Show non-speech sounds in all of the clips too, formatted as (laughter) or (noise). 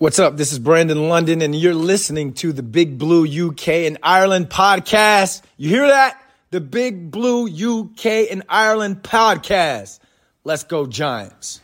What's up? This is Brandon London, and you're listening to the Big Blue UK and Ireland podcast. You hear that? The Big Blue UK and Ireland podcast. Let's go, Giants.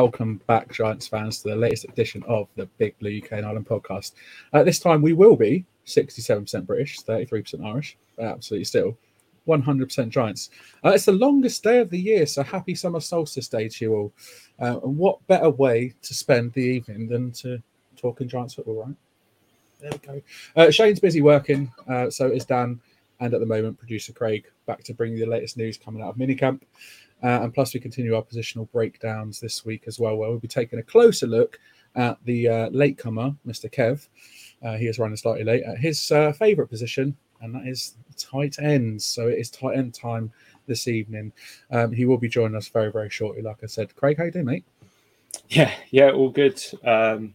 Welcome back, Giants fans, to the latest edition of the Big Blue UK and Ireland podcast. Uh, this time we will be 67% British, 33% Irish, absolutely still 100% Giants. Uh, it's the longest day of the year, so happy summer solstice day to you all. Uh, and what better way to spend the evening than to talking Giants football, right? There we go. Uh, Shane's busy working, uh, so is Dan, and at the moment, producer Craig back to bring you the latest news coming out of minicamp. Uh, and plus, we continue our positional breakdowns this week as well, where we'll be taking a closer look at the uh, latecomer, Mr. Kev. Uh, he is running slightly late at his uh, favourite position, and that is tight ends. So it is tight end time this evening. Um, he will be joining us very, very shortly. Like I said, Craig, how you doing, mate? Yeah, yeah, all good. Um,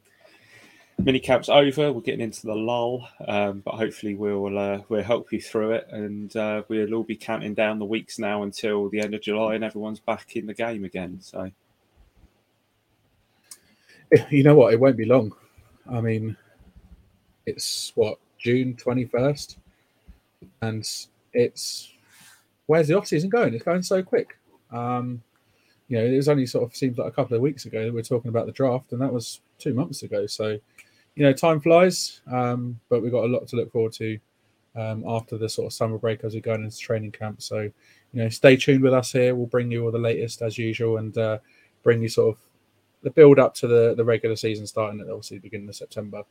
mini camp's over. We're getting into the lull, um, but hopefully we'll uh, we'll help you through it, and uh, we'll all be counting down the weeks now until the end of July, and everyone's back in the game again. So, you know what? It won't be long. I mean, it's what June twenty first, and it's where's the off season going? It's going so quick. Um, you know, it was only sort of seems like a couple of weeks ago that we are talking about the draft, and that was two months ago. So you know, time flies, um, but we've got a lot to look forward to um, after the sort of summer break as we go into training camp. So, you know, stay tuned with us here. We'll bring you all the latest as usual and uh, bring you sort of the build up to the, the regular season starting at obviously the beginning of September.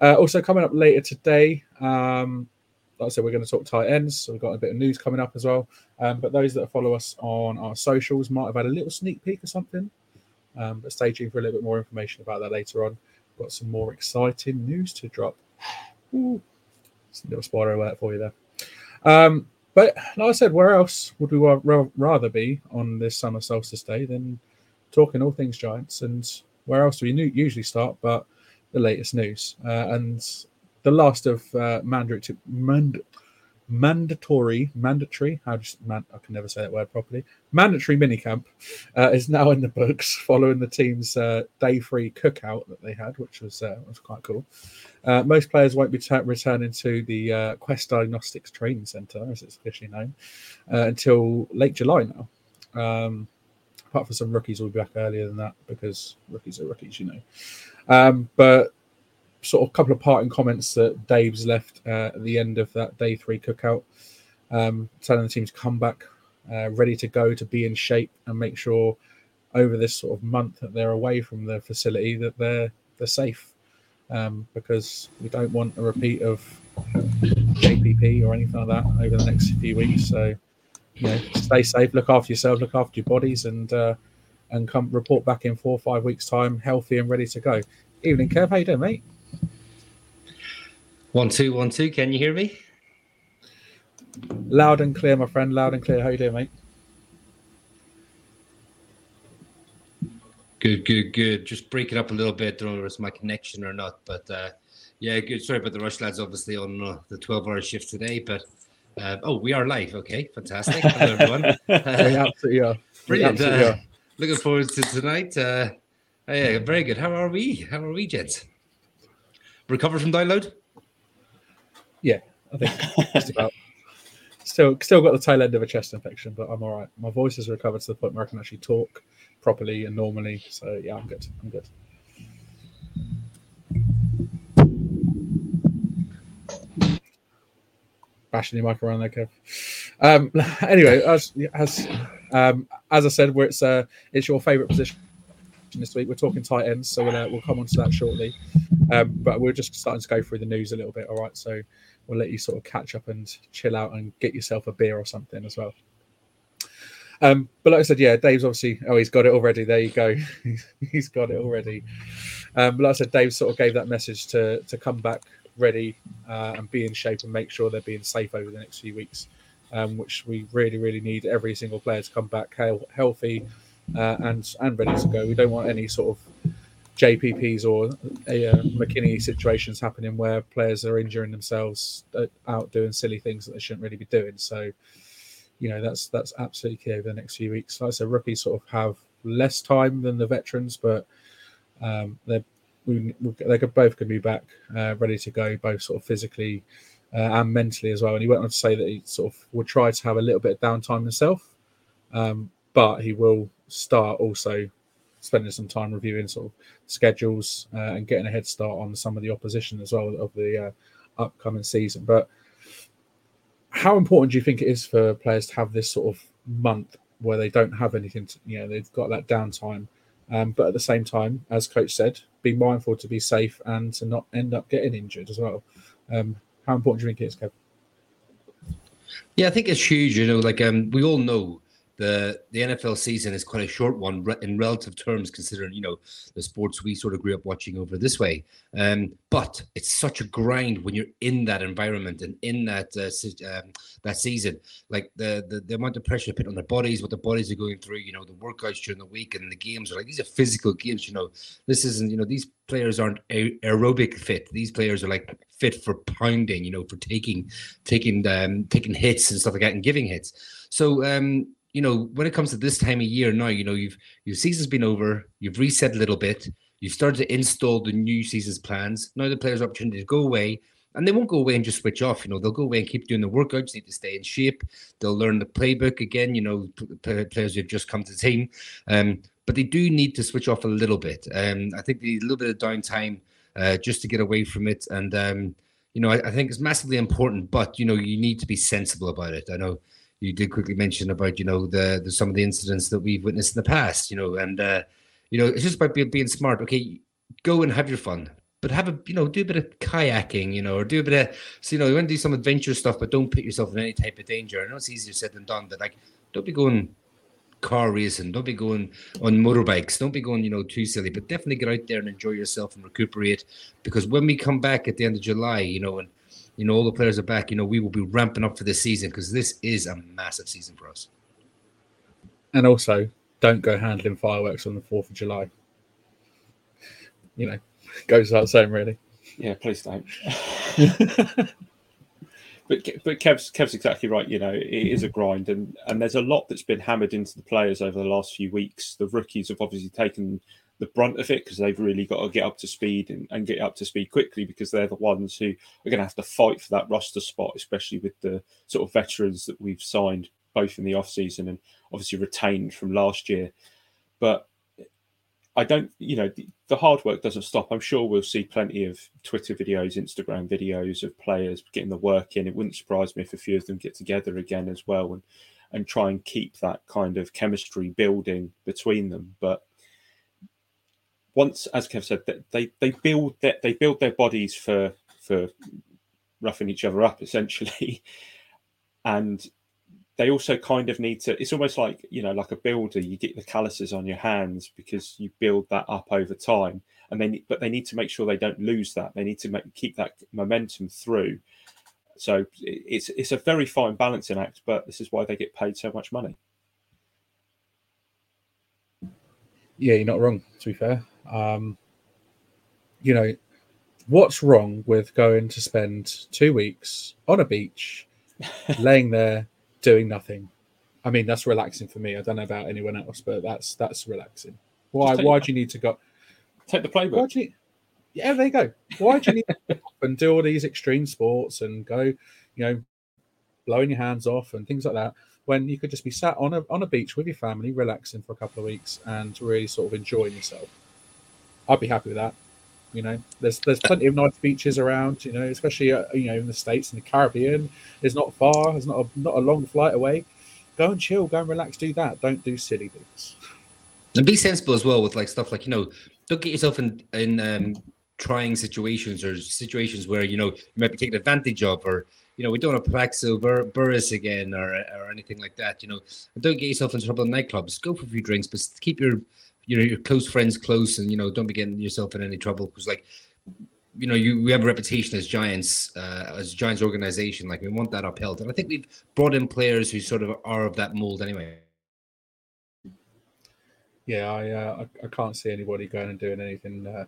Uh, also, coming up later today, um, like I said, we're going to talk tight ends. So we've got a bit of news coming up as well. Um, but those that follow us on our socials might have had a little sneak peek or something. Um, but stay tuned for a little bit more information about that later on got some more exciting news to drop. Ooh, a little spoiler alert for you there. Um, but like I said, where else would we rather be on this summer solstice day than talking all things Giants? And where else do we usually start but the latest news? Uh, and the last of uh, mandatory, mand- mandatory, mandatory, how just man, I can never say that word properly. Mandatory minicamp uh, is now in the books (laughs) following the team's uh, day three cookout that they had, which was uh, was quite cool. Uh, most players won't be t- returning to the uh, Quest Diagnostics Training Centre, as it's officially known, uh, until late July now. Um, apart from some rookies, will be back earlier than that because rookies are rookies, you know. Um, but sort of couple of parting comments that Dave's left uh, at the end of that day three cookout, um, telling the team to come back uh, ready to go, to be in shape, and make sure over this sort of month that they're away from the facility that they're they're safe, um, because we don't want a repeat of JPP or anything like that over the next few weeks. So, you know, stay safe, look after yourself, look after your bodies, and uh, and come report back in four or five weeks' time, healthy and ready to go. Evening, Kev. How you doing, mate? One two one two. Can you hear me? Loud and clear, my friend. Loud and clear. How you doing, mate? Good, good, good. Just breaking up a little bit. Don't know if it's my connection or not, but uh, yeah, good. Sorry about the rush, lads. Obviously on uh, the twelve-hour shift today, but uh, oh, we are live. Okay, fantastic. Hello, everyone. (laughs) (laughs) absolutely are. Brilliant. Absolutely uh, are. Looking forward to tonight. Uh, yeah, very good. How are we? How are we, gents? Recovered from download? Yeah, I think just about. Still, still got the tail end of a chest infection, but I'm all right. My voice has recovered to the point where I can actually talk properly and normally. So yeah, I'm good. I'm good. Bashing your mic around there, Kev. Um, (laughs) anyway, as as um, as I said, where it's uh, it's your favourite position this week. We're talking tight ends, so we'll uh, we'll come on to that shortly. Um, but we're just starting to go through the news a little bit. All right, so we'll let you sort of catch up and chill out and get yourself a beer or something as well. Um, but like I said, yeah, Dave's obviously oh he's got it already. There you go, (laughs) he's got it already. Um, but like I said, Dave sort of gave that message to to come back ready uh, and be in shape and make sure they're being safe over the next few weeks, um, which we really, really need every single player to come back healthy uh, and and ready to go. We don't want any sort of JPPs or a, uh, McKinney situations happening where players are injuring themselves uh, out doing silly things that they shouldn't really be doing. So, you know, that's that's absolutely key over the next few weeks. Like I said, rookies sort of have less time than the veterans, but um, they're we, they could both could be back uh, ready to go, both sort of physically uh, and mentally as well. And he went on to say that he sort of will try to have a little bit of downtime himself, um, but he will start also spending some time reviewing sort of schedules uh, and getting a head start on some of the opposition as well of the uh, upcoming season. But how important do you think it is for players to have this sort of month where they don't have anything to, you know, they've got that downtime um, but at the same time, as coach said, be mindful to be safe and to not end up getting injured as well. Um, how important do you think it is, Kev? Yeah, I think it's huge. You know, like um, we all know the the NFL season is quite a short one in relative terms, considering you know the sports we sort of grew up watching over this way. Um, but it's such a grind when you're in that environment and in that uh, um, that season. Like the, the the amount of pressure put on their bodies, what the bodies are going through. You know, the workouts during the week and the games are like these are physical games. You know, this isn't you know these players aren't aerobic fit. These players are like fit for pounding. You know, for taking taking um, taking hits and stuff like that and giving hits. So um, you know, when it comes to this time of year now, you know, you've your season's been over, you've reset a little bit, you've started to install the new season's plans. Now the players' opportunity to go away, and they won't go away and just switch off. You know, they'll go away and keep doing the workouts. Need to stay in shape. They'll learn the playbook again. You know, players who've just come to the team, um, but they do need to switch off a little bit. Um, I think they need a little bit of downtime uh, just to get away from it, and um, you know, I, I think it's massively important. But you know, you need to be sensible about it. I know you did quickly mention about you know the, the some of the incidents that we've witnessed in the past you know and uh you know it's just about being, being smart. Okay go and have your fun but have a you know do a bit of kayaking you know or do a bit of so you know you want to do some adventure stuff but don't put yourself in any type of danger. I know it's easier said than done but like don't be going car racing don't be going on motorbikes don't be going you know too silly but definitely get out there and enjoy yourself and recuperate because when we come back at the end of july you know and you know all the players are back, you know we will be ramping up for this season because this is a massive season for us. And also, don't go handling fireworks on the Fourth of July. You know, (laughs) goes without saying, really. Yeah, please don't. (laughs) but but Kev's Kev's exactly right. You know, it is a grind, and and there's a lot that's been hammered into the players over the last few weeks. The rookies have obviously taken the brunt of it because they've really got to get up to speed and, and, get up to speed quickly because they're the ones who are going to have to fight for that roster spot, especially with the sort of veterans that we've signed both in the off season and obviously retained from last year. But I don't, you know, the, the, hard work doesn't stop. I'm sure we'll see plenty of Twitter videos, Instagram videos of players getting the work in. It wouldn't surprise me if a few of them get together again as well and and try and keep that kind of chemistry building between them. But once, as Kev said, they they build their, they build their bodies for for roughing each other up essentially, (laughs) and they also kind of need to. It's almost like you know, like a builder. You get the calluses on your hands because you build that up over time, and they but they need to make sure they don't lose that. They need to make keep that momentum through. So it's it's a very fine balancing act, but this is why they get paid so much money. Yeah, you're not wrong. To be fair, um, you know, what's wrong with going to spend two weeks on a beach, (laughs) laying there doing nothing? I mean, that's relaxing for me. I don't know about anyone else, but that's that's relaxing. Why? Why do you need to go? Take the playbook. You, yeah, there you go. Why do you need to and do all these extreme sports and go, you know, blowing your hands off and things like that? when you could just be sat on a on a beach with your family, relaxing for a couple of weeks and really sort of enjoying yourself. I'd be happy with that. You know, there's there's plenty of nice beaches around. You know, especially uh, you know in the states and the Caribbean. It's not far. It's not a, not a long flight away. Go and chill. Go and relax. Do that. Don't do silly things. And be sensible as well with like stuff like you know, don't get yourself in in um, trying situations or situations where you know you might be taken advantage of or you know, we don't want to Bur- Burress again or or anything like that. You know, don't get yourself into trouble in nightclubs. Go for a few drinks, but keep your you know your close friends close, and you know, don't be getting yourself in any trouble because like you know, you we have a reputation as Giants, uh, as Giants organization. Like we want that upheld, and I think we've brought in players who sort of are of that mold anyway. Yeah, I uh, I, I, can't see anybody going and doing anything uh,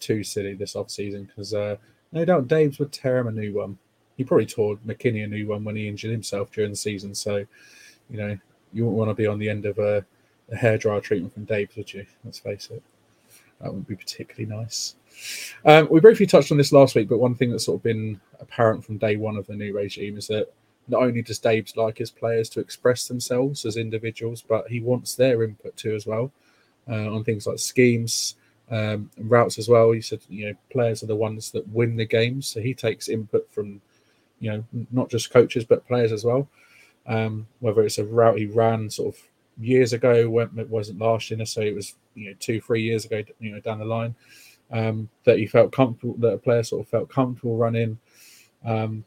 too silly this off season because uh, no doubt Daves would tear him a new one. He probably tore McKinney a new one when he injured himself during the season. So, you know, you wouldn't want to be on the end of a, a hairdryer treatment from Daves, would you? Let's face it. That wouldn't be particularly nice. Um, we briefly touched on this last week, but one thing that's sort of been apparent from day one of the new regime is that not only does Dave's like his players to express themselves as individuals, but he wants their input too as well uh, on things like schemes, um, routes as well. He said, you know, players are the ones that win the games, so he takes input from, you know, not just coaches but players as well. Um, whether it's a route he ran sort of years ago, when it wasn't last year, so it was you know two, three years ago, you know, down the line, um, that he felt comfortable, that a player sort of felt comfortable running. Um,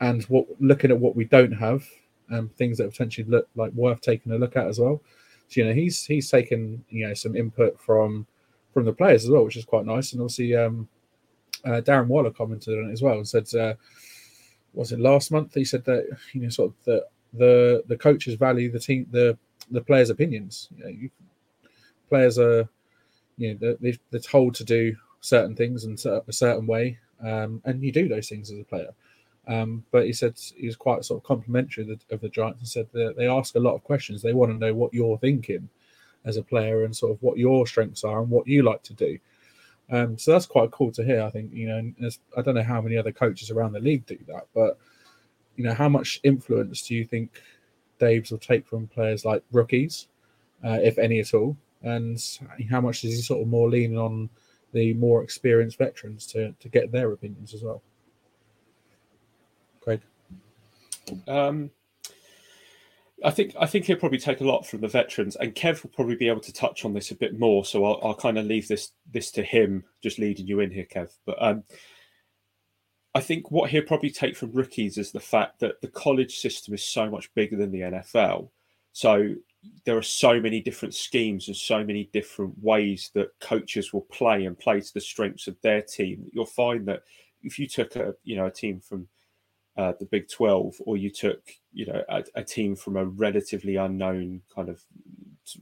and what looking at what we don't have, um, things that potentially look like worth taking a look at as well. So you know, he's he's taken you know some input from from the players as well, which is quite nice. And obviously, um, uh, Darren Waller commented on it as well and said, uh, was it last month? He said that you know sort of the the the coaches value the team the the players' opinions. You know, you, players are you know they're, they're told to do certain things in a certain way, um, and you do those things as a player. Um, but he said he was quite sort of complimentary of the, Giants and said that they ask a lot of questions. They want to know what you're thinking as a player and sort of what your strengths are and what you like to do. Um, so that's quite cool to hear. I think you know, I don't know how many other coaches around the league do that, but you know, how much influence do you think Daves will take from players like rookies, uh, if any at all, and how much is he sort of more leaning on the more experienced veterans to to get their opinions as well? Craig. Um, I think I think he'll probably take a lot from the veterans, and Kev will probably be able to touch on this a bit more. So I'll, I'll kind of leave this this to him, just leading you in here, Kev. But um, I think what he'll probably take from rookies is the fact that the college system is so much bigger than the NFL. So there are so many different schemes and so many different ways that coaches will play and play to the strengths of their team. You'll find that if you took a you know a team from uh, the Big 12, or you took, you know, a, a, team from a relatively unknown kind of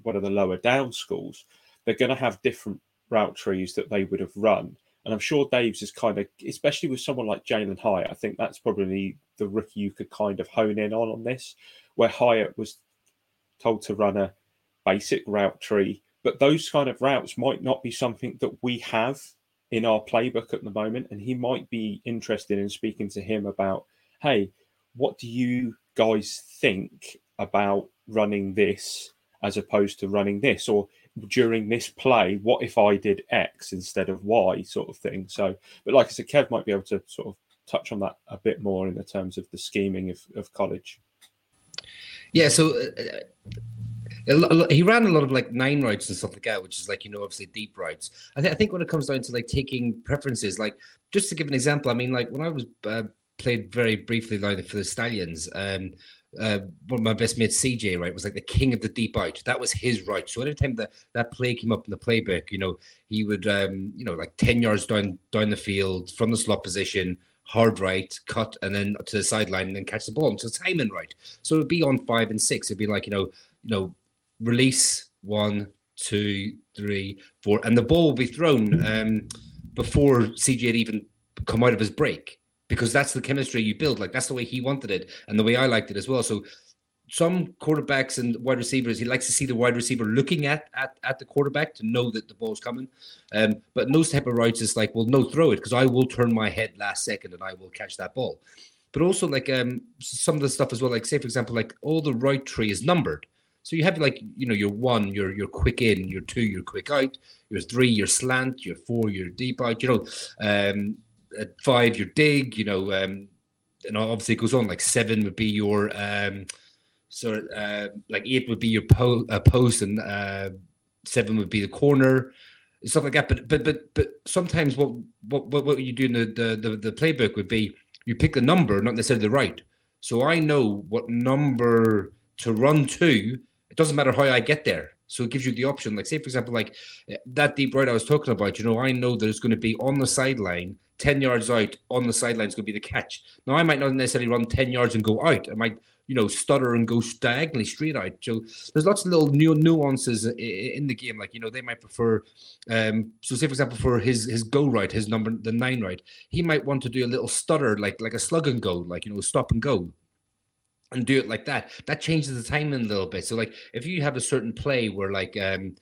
one of the lower down schools, they're going to have different route trees that they would have run. And I'm sure Dave's is kind of, especially with someone like Jalin Hyatt, I think that's probably the rookie you could kind of hone in on on this, where Hyatt was told to run a basic route tree, but those kind of routes might not be something that we have in our playbook at the moment. And he might be interested in speaking to him about hey, what do you guys think about running this as opposed to running this? Or during this play, what if I did X instead of Y sort of thing? So, but like I said, Kev might be able to sort of touch on that a bit more in the terms of the scheming of, of college. Yeah, so uh, he ran a lot of like nine routes and stuff like that, which is like you know obviously deep routes. I, th- I think when it comes down to like taking preferences, like just to give an example, I mean like when I was uh, played very briefly like for the Stallions. Um, uh, one of my best mates, CJ, right, was like the king of the deep out. That was his route. So every time that that play came up in the playbook, you know, he would, um, you know, like ten yards down down the field from the slot position, hard right, cut, and then to the sideline, and then catch the ball. And so timing right. So it'd be on five and six. It'd be like you know, you know, release one, two, three, four, and the ball will be thrown um, before CJ had even come out of his break because that's the chemistry you build. Like that's the way he wanted it and the way I liked it as well. So some quarterbacks and wide receivers, he likes to see the wide receiver looking at at, at the quarterback to know that the ball's coming. Um, but in those type of routes, it's like, well, no, throw it because I will turn my head last second and I will catch that ball. But also like um, some of the stuff as well, like say for example, like all the route tree is numbered. So you have like you know your one, your your quick in, your two, your quick out, your three, your slant, your four, your deep out. You know, um, at five your dig, you know, um, and obviously it goes on. Like seven would be your um, sort of uh, like eight would be your po- uh, post, and uh, seven would be the corner, and stuff like that. But but but but sometimes what what what you do in the the the, the playbook would be you pick the number, not necessarily the route. So I know what number to run to. It doesn't matter how I get there. So it gives you the option. Like, say, for example, like eh, that deep route I was talking about, you know, I know that it's going to be on the sideline, 10 yards out on the sideline is going to be the catch. Now, I might not necessarily run 10 yards and go out. I might, you know, stutter and go diagonally straight out. So there's lots of little new nuances in the game. Like, you know, they might prefer, um, so say, for example, for his his go route, his number, the nine route, he might want to do a little stutter, like like a slug and go, like, you know, stop and go and do it like that. That changes the timing a little bit. So like if you have a certain play where like um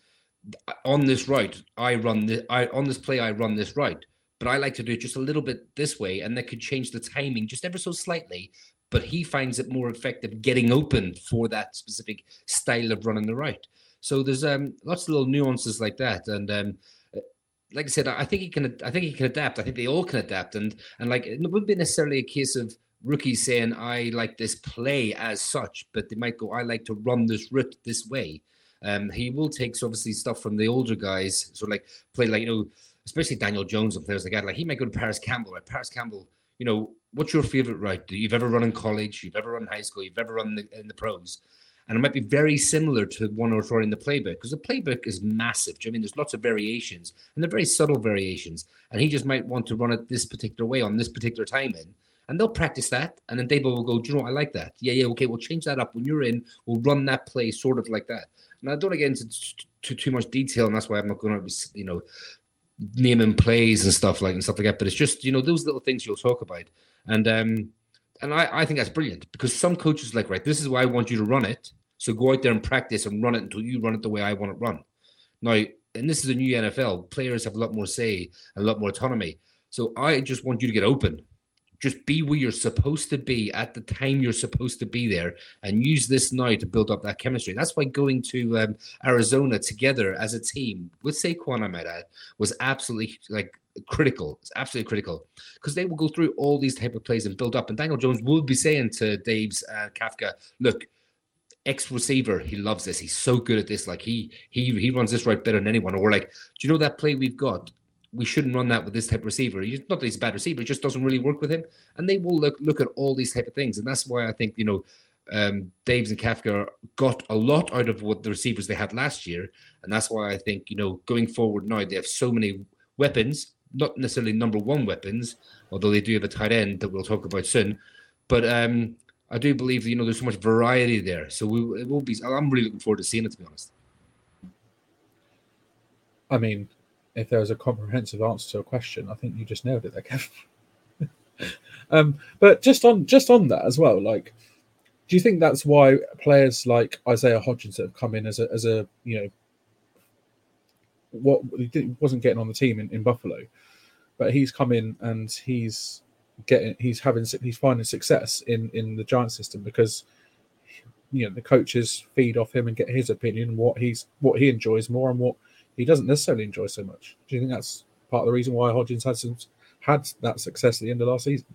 on this route, I run the I on this play I run this route, but I like to do it just a little bit this way, and that could change the timing just ever so slightly. But he finds it more effective getting open for that specific style of running the route. So there's um lots of little nuances like that, and um like I said, I think he can. I think he can adapt. I think they all can adapt, and and like it wouldn't be necessarily a case of rookies saying I like this play as such, but they might go, I like to run this route this way. Um, he will take obviously stuff from the older guys, so like play like you know, especially Daniel Jones and players like that. Like he might go to Parris Campbell, right? Parris Campbell, you know, what's your favorite route that you've ever run in college, you've ever run in high school, you've ever run in the, in the pros? And it might be very similar to one or two in the playbook because the playbook is massive. I mean, there's lots of variations and they're very subtle variations. And he just might want to run it this particular way on this particular timing and they'll practice that. And then Daboll will go, Do you know? I like that. Yeah, yeah, okay, we'll change that up. When you're in, we'll run that play sort of like that. And I don't want to get into too, too much detail, and that's why I'm not going to be, you know, naming plays and stuff like and stuff like that. But it's just, you know, those little things you'll talk about. And um, and I, I think that's brilliant because some coaches like, right, this is why I want you to run it. So go out there and practice and run it until you run it the way I want it run. Now, and this is a new NFL, players have a lot more say, a lot more autonomy. So I just want you to get open just be where you're supposed to be at the time you're supposed to be there and use this now to build up that chemistry. That's why going to um, Arizona together as a team with Saquon, I might add, was absolutely like critical. It's absolutely critical because they will go through all these type of plays and build up. And Daniel Jones will be saying to Dave's uh, Kafka, look, ex receiver, he loves this. He's so good at this. Like he he he runs this route better than anyone. Or like, do you know that play we've got? We shouldn't run that with this type of receiver. He's not that he's a bad receiver, it just doesn't really work with him. And they will look look at all these type of things. And that's why I think, you know, um, Daves and Kafka got a lot out of what the receivers they had last year. And that's why I think, you know, going forward now, they have so many weapons, not necessarily number one weapons, although they do have a tight end that we'll talk about soon. But um, I do believe, you know, there's so much variety there. So we, it will be, I'm really looking forward to seeing it, to be honest. I mean, if there was a comprehensive answer to a question, I think you just nailed it there, Kevin. (laughs) um, but just on just on that as well, like, do you think that's why players like Isaiah Hodgins that have come in as a as a you know what he wasn't getting on the team in, in Buffalo, but he's come in and he's getting he's having he's finding success in in the Giant system because you know the coaches feed off him and get his opinion what he's what he enjoys more and what he doesn't necessarily enjoy so much. Do you think that's part of the reason why Hodgins had some, had that success at the end of last season?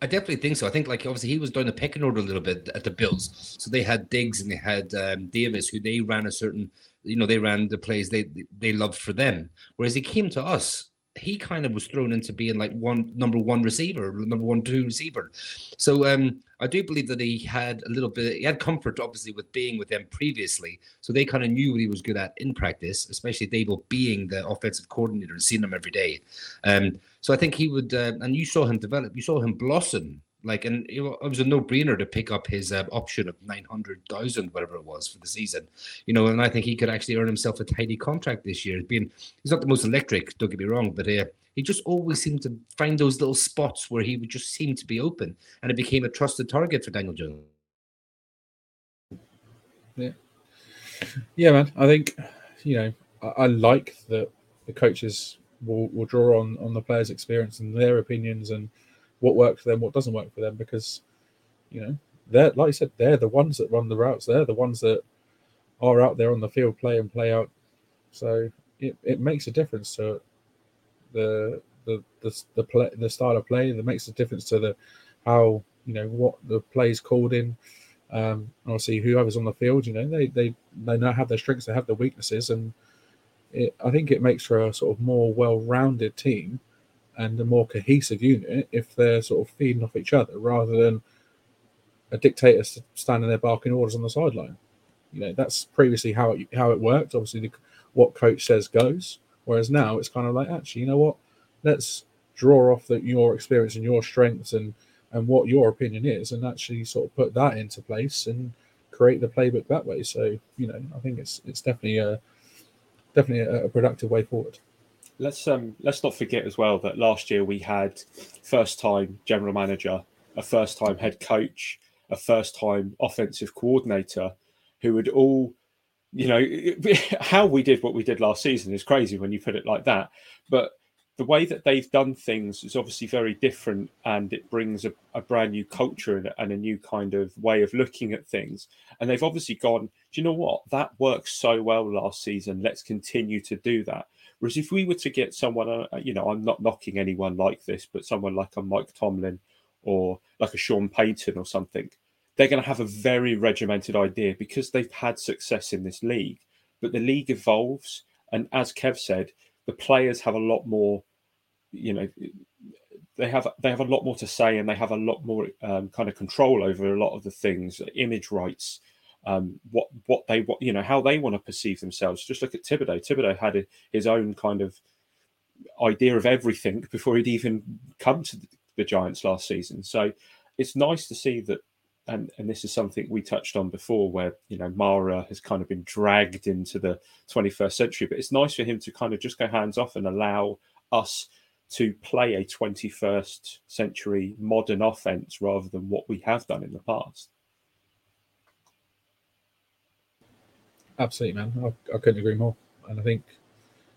I definitely think so. I think like obviously he was down the pecking order a little bit at the Bills. So they had Diggs and they had um, Davis, who they ran a certain, you know, they ran the plays they they loved for them. Whereas he came to us he kind of was thrown into being like one number one receiver, number one two receiver. So um, I do believe that he had a little bit. He had comfort, obviously, with being with them previously, so they kind of knew what he was good at in practice, especially Daboll being the offensive coordinator and seeing him every day. Um, so I think he would, uh, and you saw him develop. You saw him blossom like, and it was a no-brainer to pick up his uh, option of nine hundred thousand, whatever it was, for the season. You know, and I think he could actually earn himself a tidy contract this year. Being he's not the most electric, don't get me wrong, but uh, he just always seemed to find those little spots where he would just seem to be open, and it became a trusted target for Daniel Jones. Yeah, yeah, man. I think you know I, I like that the coaches will, will draw on on the players' experience and their opinions and what works for them, what doesn't work for them, because you know they're like I said, they're the ones that run the routes. They're the ones that are out there on the field, play and play out. So it, it makes a difference to the the the the play the style of play. That makes a difference to the how you know what the play is called in. Um, obviously, whoever's on the field, you know, they they they know have their strengths, they have their weaknesses, and it, I think it makes for a sort of more well-rounded team and a more cohesive unit if they're sort of feeding off each other rather than a dictator standing there barking orders on the sideline. You know, that's previously how it how it worked. Obviously, the, what coach says goes. Whereas now it's kind of like, actually, you know what? Let's draw off that your experience and your strengths and and what your opinion is, and actually sort of put that into place and create the playbook that way. So you know, I think it's it's definitely a definitely a, a productive way forward. Let's um let's not forget as well that last year we had first time general manager, a first time head coach, a first time offensive coordinator, who would all you know (laughs) how we did what we did last season is crazy when you put it like that. But the way that they've done things is obviously very different and it brings a, a brand new culture and, and, a new kind of way of looking at things. And they've obviously gone do you know what? That worked so well last season. Let's continue to do that whereas if we were to get someone uh, you know i'm not knocking anyone like this but someone like a mike tomlin or like a sean payton or something they're going to have a very regimented idea because they've had success in this league. But the league evolves, and as Kev said, the players have a lot more. You know, they have they have a lot more to say, and they have a lot more um, kind of control over a lot of the things, image rights, um, what what they what you know how they want to perceive themselves. Just look at Thibodeau. Thibodeau had a, his own kind of idea of everything (laughs) before he'd even come to the Giants last season. So it's nice to see that and and this is something we touched on before, where you know Mara has kind of been dragged into the 21st century, but it's nice for him to kind of just go hands off and allow us to play a 21st century modern offense rather than what we have done in the past. Absolutely, man. I, I couldn't agree more. And I think,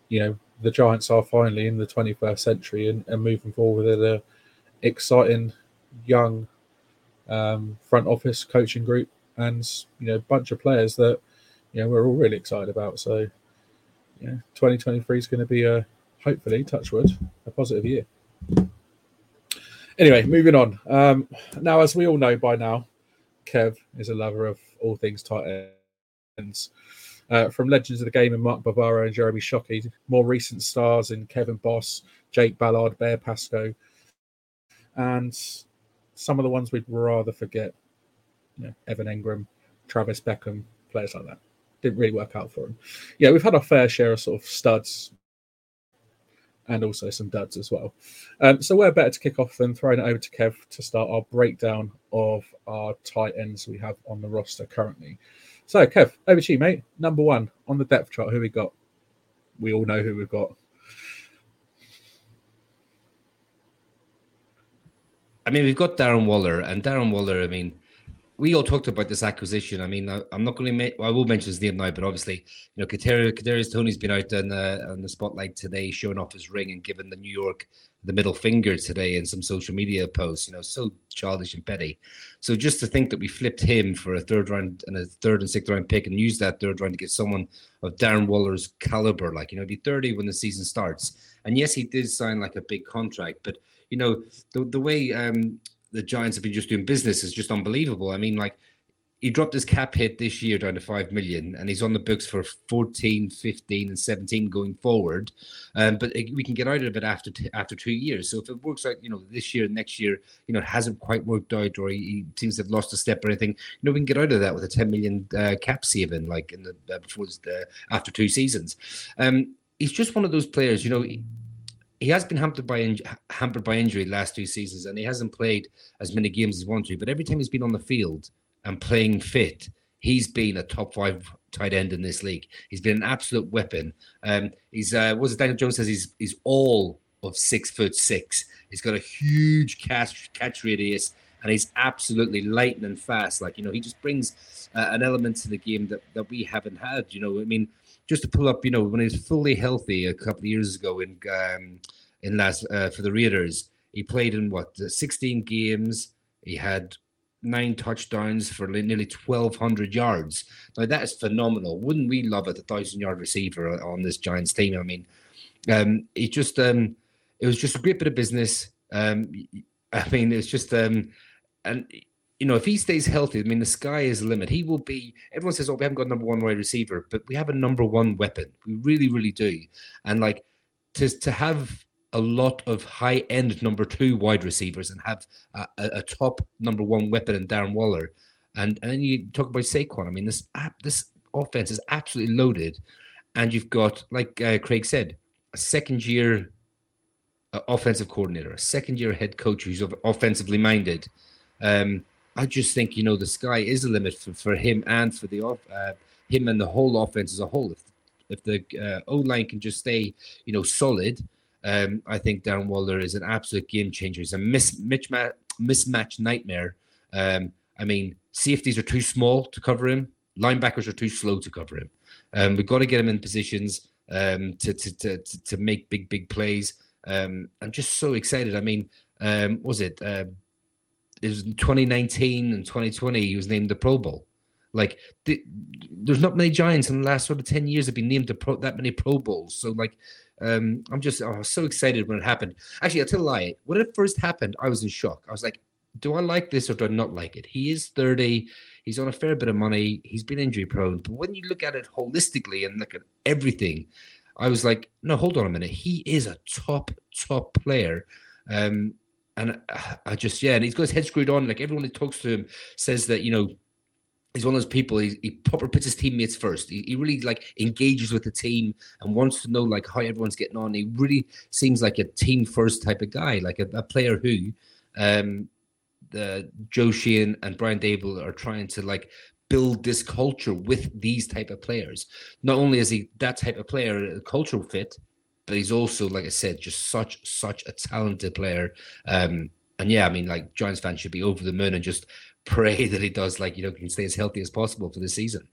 you know, the Giants are finally in the 21st century and, and moving forward with an exciting young um, front office coaching group and you know a bunch of players that you know we're all really excited about. So yeah, 2023 is going to be a hopefully touchwood a positive year. Anyway, moving on. Um, now, as we all know by now, Kev is a lover of all things tight ends. Uh, from legends of the game and Mark Bavaro and Jeremy Shockey, more recent stars in Kevin Boss, Jake Ballard, Bear Pasco, and some of the ones we'd rather forget. You know, Evan Engram, Travis Beckum, players like that. Didn't really work out for him. Yeah, we've had our fair share of sort of studs and also some duds as well. Um, so we're better to kick off than throwing it over to Kev to start our breakdown of our tight ends we have on the roster currently. So, Kev, over to you, mate. Number one on the depth chart, who we got? We all know who we've got. I mean, we've got Darren Waller, and Darren Waller. I mean, we all talked about this acquisition. I mean, I, am not going to make. Well, I will mention his name now, but obviously, you know, Kadarius Toney's been out on the on the spotlight today, showing off his ring and giving the New York the middle finger today in some social media posts. You know, so childish and petty. So just to think that we flipped him for a third round and a third and sixth round pick and used that third round to get someone of Darren Waller's caliber, like you know, be 30 when the season starts. And yes, he did sign like a big contract, but you know, the the way um, the Giants have been just doing business is just unbelievable. I mean, like he dropped his cap hit this year down to 5 million and he's on the books for 14 15 and 17 going forward. Um, but we can get out of it after t- after two years. So if it works out you know this year next year you know it hasn't quite worked out or he, he seems to have lost a step or anything you know we can get out of that with a 10 million uh, cap saving like in the uh, before the, after two seasons. Um, he's just one of those players you know he, he has been hampered by in, hampered by injury last two seasons, and he hasn't played as many games as he wanted to. But every time he's been on the field and playing fit, he's been a top five tight end in this league. He's been an absolute weapon. Um, he's uh, what Daniel Jones says he's he's all of six foot six. He's got a huge catch catch radius, and he's absolutely lightning fast. Like you know, he just brings uh, an element to the game that that we haven't had. You know, I mean just to pull up, you know, when he was fully healthy a couple of years ago in um, in last uh, for the Raiders, he played in what 16 games. He had nine touchdowns for nearly 1,200 yards. Now that is phenomenal. Wouldn't we love it? A thousand yard receiver on this Giants team. I mean, um, it just um, it was just a great bit of business. Um, I mean, it's just um, and you know, if he stays healthy, I mean, the sky is the limit. He will be. Everyone says, "Oh, we haven't got number one wide receiver," but we have a number one weapon. We really, really do. And like to to have a lot of high end number two wide receivers and have a, a, top number one weapon in Darren Waller. And and then you talk about Saquon. I mean, this app, this offense is absolutely loaded, and you've got, like uh, Craig said, a second year uh, offensive coordinator, a second year head coach who's offensively minded. Um, I just think you know the sky is the limit for, for him and for the off uh, him and the whole offense as a whole. If if the uh, O line can just stay you know solid, um, I think Darren Waller is an absolute game changer. He's a mis- mismatch, mismatch nightmare. Um, I mean, safeties are too small to cover him. Linebackers are too slow to cover him. Um, we've got to get him in positions um, to, to, to to make big big plays. Um, I'm just so excited. I mean, um, was it? Uh, was 2019 and 2020. He was named the Pro Bowl. Like, the, there's not many Giants in the last sort of 10 years have been named to pro, that many Pro Bowls. So, like, um, I'm just oh, so excited when it happened. Actually, I'll tell a lie. When it first happened, I was in shock. I was like, do I like this or do I not like it? He is 30. He's on a fair bit of money. He's been injury prone. But when you look at it holistically and look at everything, I was like, no, hold on a minute. He is a top, top player. Um, and I just, yeah, and he's got his head screwed on. Like everyone who talks to him says that, you know, he's one of those people. He, he proper puts his teammates first. He, he really like engages with the team and wants to know like how everyone's getting on. He really seems like a team first type of guy, like a, a player who, um, the Joe Schoen and Brian Daboll are trying to like build this culture with these type of players. Not only is he that type of player, a cultural fit, but he's also, like I said, just such such a talented player. Um, and yeah, I mean, like Giants fans should be over the moon and just (laughs) pray that he does, like you know, can stay as healthy as possible for the season.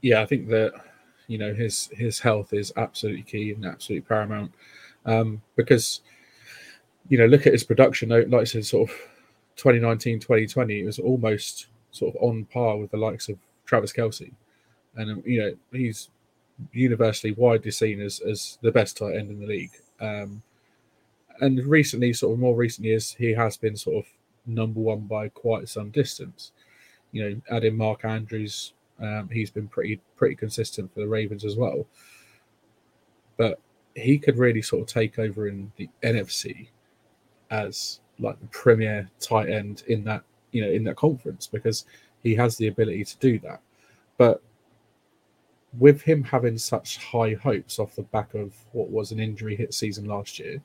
Yeah, I think that you know his his health is absolutely key and absolutely paramount um, because you know look at his production like I said sort of 2019 2020 it was almost sort of on par with the likes of Travis Kelce and um, you know he's universally widely seen as as the best tight end in the league. Um, and recently sort of more recent years he has been sort of number one by quite some distance. You know adding Mark Andrews um, he's been pretty pretty consistent for the Ravens as well. But he could really sort of take over in the NFC as like the premier tight end in that you know in that conference because he has the ability to do that. But with him having such high hopes off the back of what was an injury hit season last year,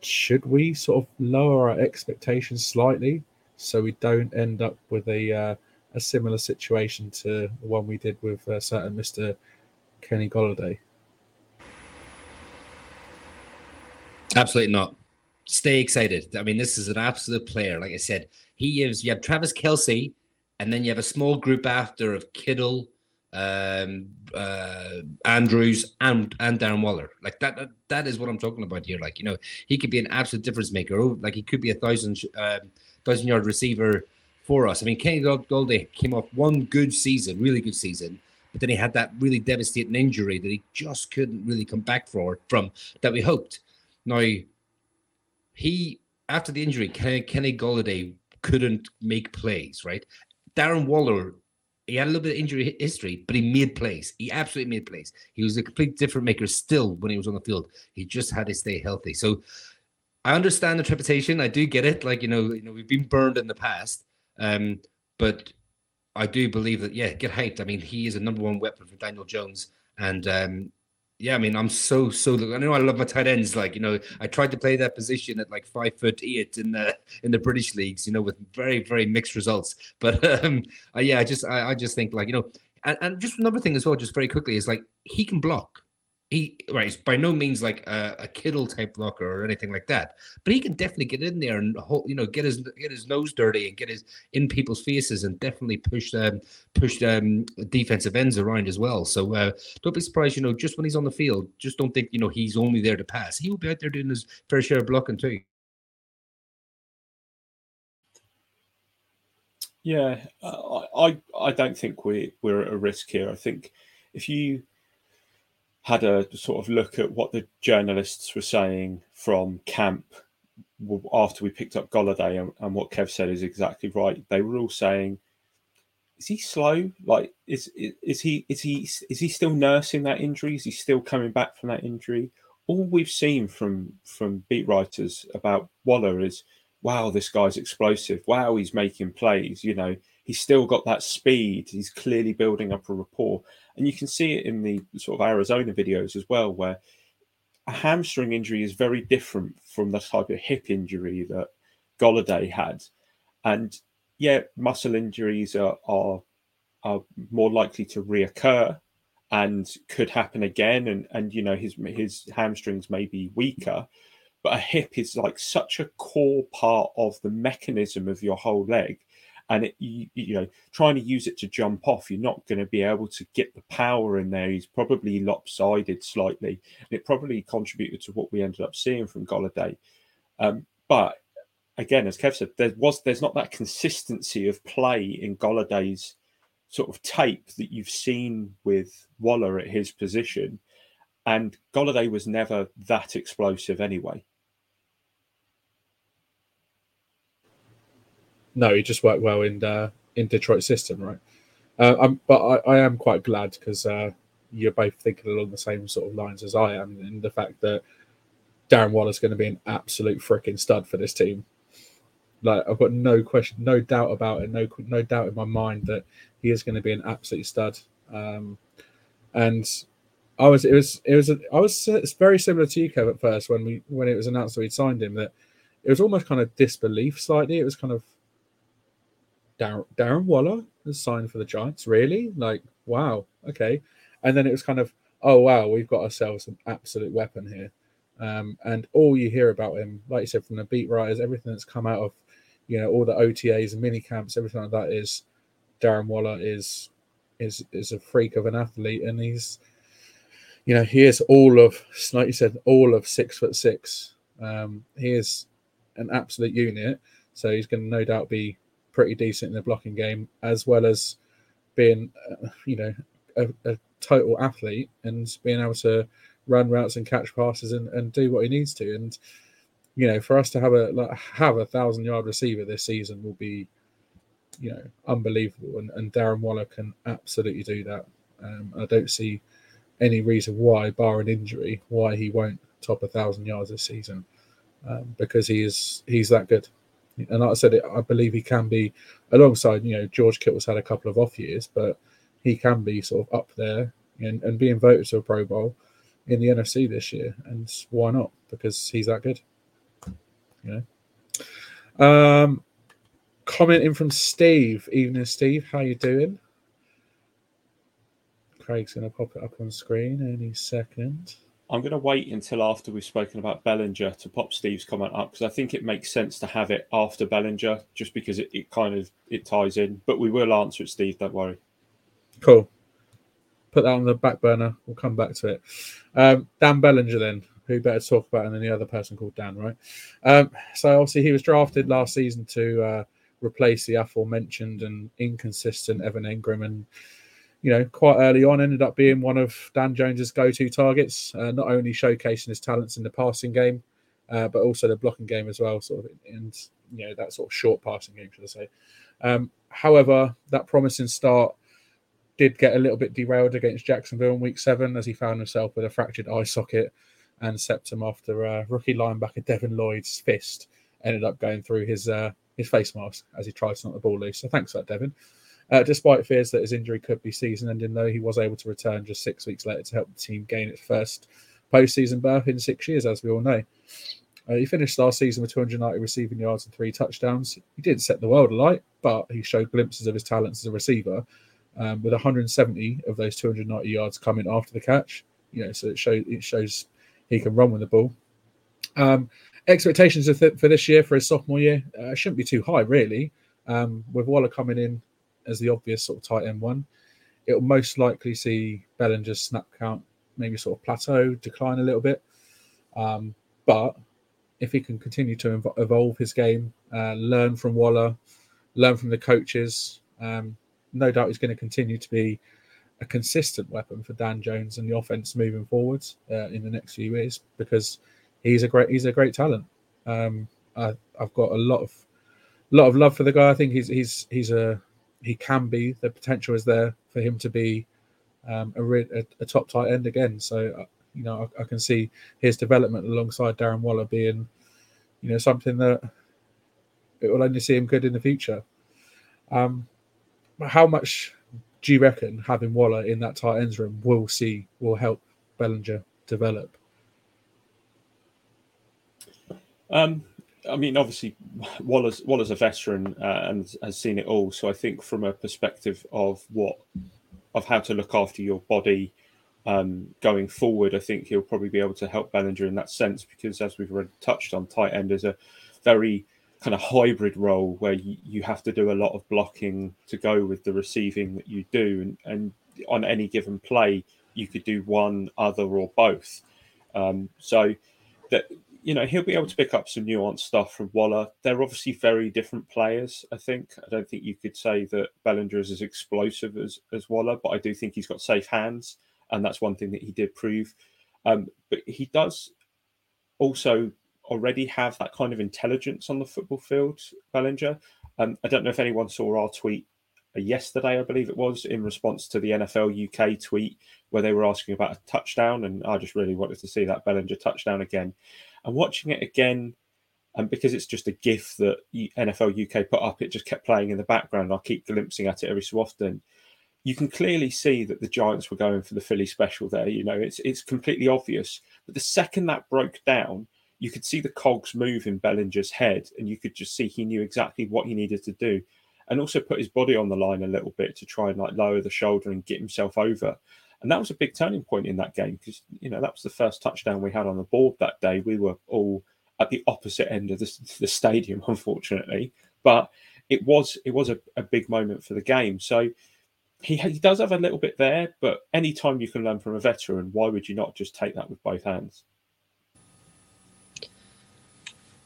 should we sort of lower our expectations slightly so we don't end up with a uh, a similar situation to the one we did with uh, certain Mister Kenny Golladay? Absolutely not. Stay excited. I mean, this is an absolute player. Like I said, he is. You have Travis Kelce, and then you have a small group after of Kittle, um, uh, Andrews, and and Darren Waller. Like that, that. That is what I'm talking about here. Like you know, he could be an absolute difference maker. Oh, like he could be a thousand um, thousand yard receiver for us. I mean, Kenny Golladay came off one good season, really good season, but then he had that really devastating injury that he just couldn't really come back for from that we hoped. Now, he after the injury, Kenny, Kenny couldn't make plays. Right, Darren Waller. He had a little bit of injury history, but he made plays. He absolutely made plays. He was a complete different maker still when he was on the field. He just had to stay healthy. So I understand the trepidation. I do get it. Like you know, you know, we've been burned in the past, um, but I do believe that yeah, get hyped. I mean, he is a number one weapon for Daniel Jones, and um, yeah, I mean, I'm so so. I know I love my tight ends. Like you know, I tried to play that position at like five foot eight in the in the British leagues. You know, with very very mixed results. (laughs) But um, uh, yeah, I just I, I just think like you know, and, and just another thing as well, just very quickly is like he can block he right by no means like a, a Kittle type blocker or anything like that, but he can definitely get in there and you know get his get his nose dirty and get his in people's faces and definitely push them push um, defensive ends around as well. So uh, don't be surprised, you know, just when he's on the field, just don't think you know he's only there to pass. He will be out there doing his fair share of blocking too. Yeah, uh, I I don't think we we're at a risk here. I think if you had a sort of look at what the journalists were saying from camp after we picked up Golladay, and, and, what Kev said is exactly right. They were all saying, "Is he slow? Like, is is he is he is he still nursing that injury? Is he still coming back from that injury, all we've seen from from beat writers about Waller is, wow, this guy's explosive. Wow, he's making plays. You know, he's still got that speed. He's clearly building up a rapport, and you can see it in the sort of Arizona videos as well, where a hamstring injury is very different from the type of hip injury that Golladay had, and yeah, muscle injuries are are, are more likely to reoccur and could happen again. And and you know his his hamstrings may be weaker but a hip is like such a core part of the mechanism of your whole leg and it, you, you know trying to use it to jump off you're not going to be able to get the power in there he's probably lopsided slightly and it probably contributed to what we ended up seeing from Golladay um, but again as Kev said there was there's not that consistency of play in Golladay's sort of tape that you've seen with Waller at his position. And Golladay was never that explosive anyway. No, he just worked well in uh, in Detroit system, right? Uh, but I, I, am quite glad because uh, you're both thinking along the same sort of lines as I am, in the fact that Darren Waller's going to be an absolute freaking stud for this team. Like I've got no question, no doubt about it, no no doubt in my mind that he is going to be an absolute stud. Um, and I was, it was, it was, a, I was it's very similar to you, Kev, at first when we when it was announced that we'd signed him. That it was almost kind of disbelief slightly. It was kind of Darren, Darren Waller has signed for the Giants, really? Like, wow, okay. And then it was kind of, oh wow, we've got ourselves an absolute weapon here. Um, and all you hear about him, like you said, from the beat writers, everything that's come out of, you know, all the OTAs and mini camps, everything like that is Darren Waller is is is a freak of an athlete, and he's you know he is all of like you said all of six foot six. Um, he is an absolute unit, so he's going to no doubt be pretty decent in the blocking game as well as being uh, you know a, a, total athlete and being able to run routes and catch passes and, and do what he needs to and you know for us to have a like, have a thousand yard receiver this season will be you know unbelievable, and, and Darren Waller can absolutely do that. Um, I don't see any reason why, bar an injury, why he won't top a thousand yards this season, um, because he is he's that good. And like I said, I believe he can be alongside. You know, George Kittle's had a couple of off years, but he can be sort of up there and, and being voted to a Pro Bowl in the NFC this year. And why not? Because he's that good. You know. Um, Commenting from Steve. Evening, Steve. How you doing? Craig's going to pop it up on screen any second. I'm going to wait until after we've spoken about Bellinger to pop Steve's comment up because I think it makes sense to have it after Bellinger just because it, it kind of it ties in. But we will answer it, Steve. Don't worry. Cool. Put that on the back burner. We'll come back to it. Um, Dan Bellinger, then. Who better talk about than the other person called Dan, right? Um, so obviously he was drafted last season to uh, replace the aforementioned and inconsistent Evan Engram. And, you know, quite early on ended up being one of Dan Jones's go to targets, uh, not only showcasing his talents in the passing game, uh, but also the blocking game as well, sort of, and, you know, that sort of short passing game, should I say. Um, however, that promising start did get a little bit derailed against Jacksonville in week seven as he found himself with a fractured eye socket and septum after uh, rookie linebacker Devin Lloyd's fist ended up going through his uh, his face mask as he tried to knock the ball loose. So thanks for that, Devin. Uh, despite fears that his injury could be season ending, though, he was able to return just six weeks later to help the team gain its first postseason berth in six years, as we all know. Uh, he finished last season with 290 receiving yards and three touchdowns. He didn't set the world alight, but he showed glimpses of his talents as a receiver, um, with 170 of those 290 yards coming after the catch. You know, so it shows it shows he can run with the ball. Um, expectations for this year for his sophomore year uh, shouldn't be too high, really. Um, with Waller coming in as the obvious sort of tight end one, it will most likely see Bellinger's snap count maybe sort of plateau, decline a little bit. Um, but if he can continue to evolve his game, uh, learn from Waller, learn from the coaches, um, no doubt he's going to continue to be a consistent weapon for Dan Jones and the offense moving forwards uh, in the next few years because he's a great he's a great talent. Um, I, have got a lot of lot of love for the guy. I think he's he's he's a he can be the potential is there for him to be um, a, a, a, top tight end again. So uh, you know, I, I can see his development alongside Darren Waller being, you know, something that it will only see him good in the future. Um, how much do you reckon having Waller in that tight ends room will see will help Bellinger develop? Um, I mean, obviously, Waller's Waller's a veteran uh, and has seen it all. So I think from a perspective of what of how to look after your body um, going forward, I think he'll probably be able to help Bellinger in that sense because, as we've already touched on, tight end is a very kind of hybrid role where you, you have to do a lot of blocking to go with the receiving that you do, and, and on any given play, you could do one, other, or both. Um, so that you know he'll be able to pick up some nuanced stuff from Waller. They're obviously very different players. I think I don't think you could say that Bellinger is as explosive as as Waller, but I do think he's got safe hands, and that's one thing that he did prove. Um, but he does also already have that kind of intelligence on the football field, Bellinger. Um, I don't know if anyone saw our tweet yesterday, I believe it was, in response to the NFL UK tweet where they were asking about a touchdown, and I just really wanted to see that Bellinger touchdown again. And watching it again, and because it's just a GIF that NFL UK put up, it just kept playing in the background. I keep glimpsing at it every so often. You can clearly see that the Giants were going for the Philly special there. You know, it's it's completely obvious. But the second that broke down, you could see the cogs move in Bellinger's head, and you could just see he knew exactly what he needed to do, and also put his body on the line a little bit to try and like lower the shoulder and get himself over. And that was a big turning point in that game because you know that was the first touchdown we had on the board that day. We were all at the opposite end of the, the stadium, (laughs) unfortunately, but it was it was a, a big moment for the game. So he, he does have a little bit there, but anytime you can learn from a veteran, why would you not just take that with both hands?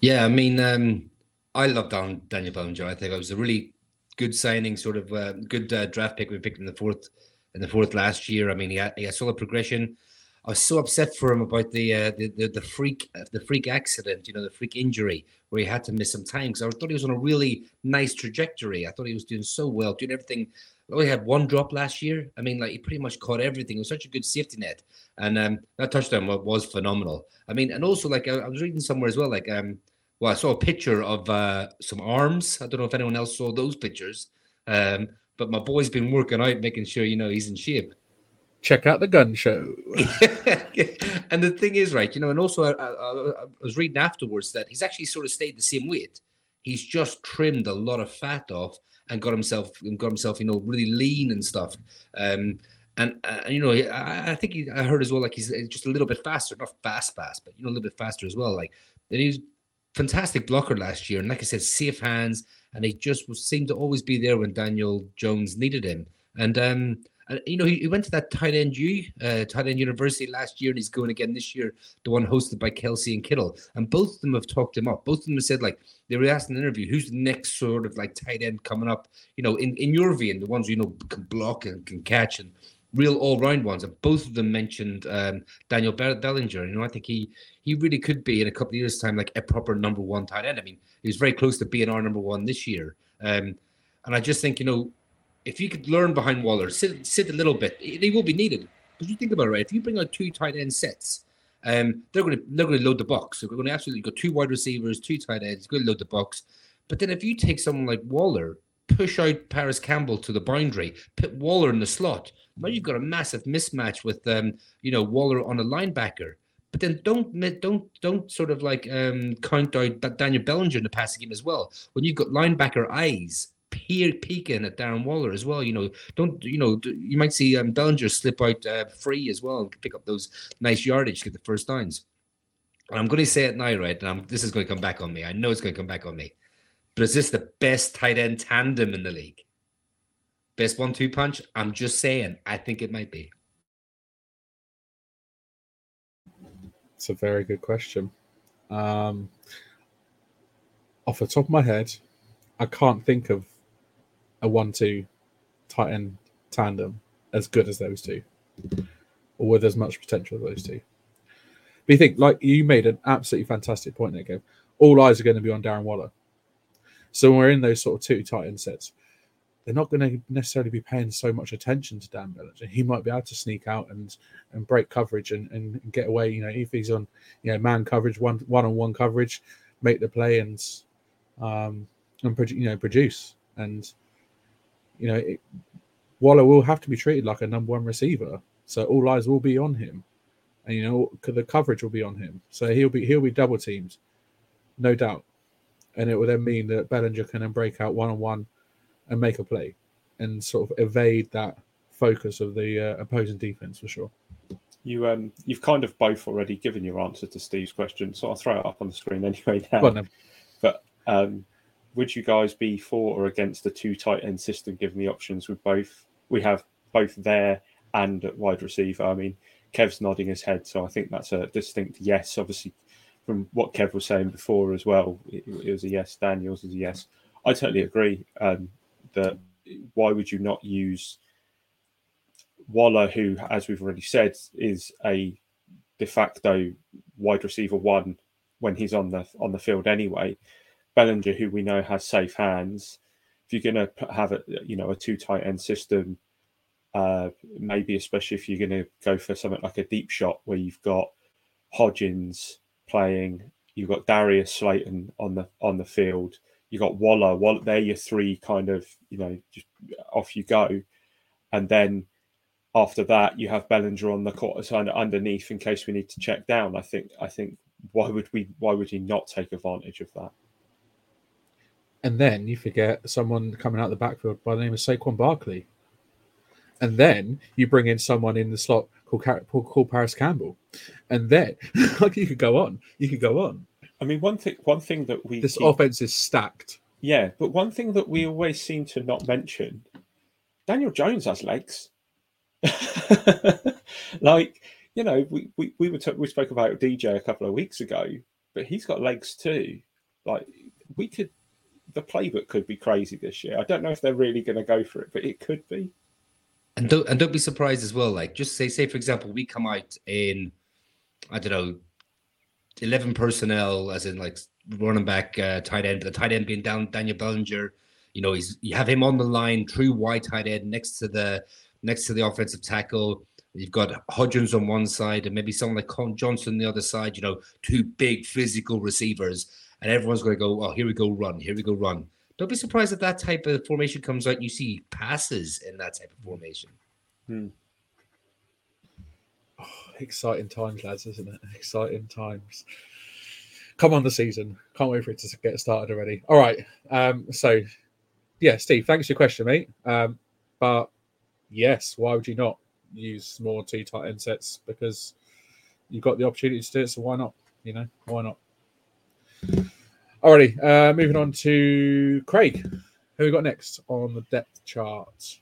Yeah, I mean, um, I love Daniel Bellinger. I think it was a really good signing, sort of uh, good uh, draft pick we picked in the fourth in the fourth last year. I mean, he had, he had solid progression. I was so upset for him about the uh, the, the, the freak the freak accident, you know, the freak injury where he had to miss some time. Because I thought he was on a really nice trajectory. I thought he was doing so well, doing everything. We only had one drop last year. I mean, like he pretty much caught everything. It was such a good safety net, and um, that touchdown was phenomenal. I mean, and also like I, I was reading somewhere as well, like um, well, I saw a picture of uh, some arms. I don't know if anyone else saw those pictures. Um, but my boy's been working out, making sure you know he's in shape. Check out the gun show. (laughs) and the thing is, right, you know, and also I, I, I, was reading afterwards that he's actually sort of stayed the same weight. He's just trimmed a lot of fat off and got himself and got himself, you know, really lean and stuff. Um, and uh, you know, I, I think he, I heard as well, like he's just a little bit faster, not fast, fast, but you know, a little bit faster as well. Like that he's fantastic blocker last year, and like I said, safe hands, and he just seemed to always be there when Daniel Jones needed him. And um, and you know, he, he went to that tight end U, uh, tight end university last year, and he's going again this year, the one hosted by Kelce and Kittle. And both of them have talked him up. Both of them have said like they were asked in an interview, who's the next sort of like tight end coming up? You know, in in your view, the ones you know can block and can catch and real all round ones. And both of them mentioned um, Daniel Bellinger. You know, I think he he really could be in a couple of years' time like a proper number one tight end. I mean, he was very close to being our number one this year. Um, and I just think, you know, if you could learn behind Waller, sit sit a little bit, they will be needed. Because you think about it, right? If you bring out two tight end sets, um, they're going to they're going to load the box. So they're going to absolutely go two wide receivers, two tight ends, going to load the box. But then if you take someone like Waller, push out Parris Campbell to the boundary, put Waller in the slot, now you've got a massive mismatch with um, you know, Waller on a linebacker. But then don't don't don't sort of like um, count out Daniel Bellinger in the passing game as well. When you've got linebacker eyes peer peeking at Darren Waller as well, you know, don't you know you might see um, Bellinger slip out uh, free as well and pick up those nice yardage get the first downs. And I'm going to say it now, right? And I'm, this is going to come back on me. I know it's going to come back on me. But is this the best tight end tandem in the league? Best one two punch? I'm just saying, I think it might be. It's a very good question. Um, off the top of my head, I can't think of a one two tight end tandem as good as those two, or with as much potential as those two. But you think, like you made an absolutely fantastic point there, Gabe. All eyes are going to be on Darren Waller. So when we're in those sort of two tight end sets, they're not going to necessarily be paying so much attention to Dan Bellinger. He might be able to sneak out and and break coverage and, and get away. You know, if he's on you know man coverage, one one on one coverage, make the play and um and you know produce and you know it, Waller will have to be treated like a number one receiver. So all eyes will be on him, and you know the coverage will be on him. So he'll be he'll be double teamed, no doubt, and it would then mean that Bellinger can then break out one on one and make a play, and sort of evade that focus of the uh, opposing defense for sure. You um you've kind of both already given your answer to Steve's question, so I'll throw it up on the screen anyway now. On, but um, would you guys be for or against the two tight end system, given the options with both? We have both there and at wide receiver. I mean, Kev's nodding his head, so I think that's a distinct yes. Obviously, from what Kev was saying before as well, it, it was a yes. Daniels is a yes. I totally agree um, that why would you not use Waller, who, as we've already said, is a de facto wide receiver one when he's on the on the field anyway. Bellinger, who we know has safe hands. If you're going to have a you know a two tight end system, uh, maybe especially if you're going to go for something like a deep shot where you've got Hodgins playing, you've got Darius Slayton on the on the field, you got Waller. Waller, they're your three kind of you know just off you go, and then after that you have Bellinger on the court underneath in case we need to check down. I think I think why would we why would he not take advantage of that? And then you forget someone coming out the backfield by the name of Saquon Barkley and then you bring in someone in the slot called, called Parris Campbell, and then (laughs) like you could go on, you could go on. I mean, one thing, one thing that we this keep, offense is stacked. Yeah, but one thing that we always seem to not mention, Daniel Jones has legs. (laughs) like you know, we we we were t- we spoke about DJ a couple of weeks ago, but he's got legs too. Like we could, the playbook could be crazy this year. I don't know if they're really going to go for it, but it could be. And don't and don't be surprised as well. Like just say, say for example, we come out in I don't know, eleven personnel, as in like running back, uh, tight end. The tight end being down Daniel Bellinger. You know, he's you have him on the line, true wide tight end next to the next to the offensive tackle. You've got Hodgins on one side and maybe someone like Collin Johnson on the other side. You know, two big physical receivers, and everyone's going to go, "Oh, here we go, run! Here we go, run!" Don't be surprised if that type of formation comes out and you see passes in that type of formation. Hmm. Oh, exciting times, lads, isn't it? Exciting times. Come on, the season. Can't wait for it to get started already. All right. Um, so, yeah, Steve, thanks for your question, mate. Um, but yes, why would you not use more two tight end sets? Because you've got the opportunity to do it, so why not? You know, why not? Alrighty, uh, moving on to Craig. Who we got next on the depth chart?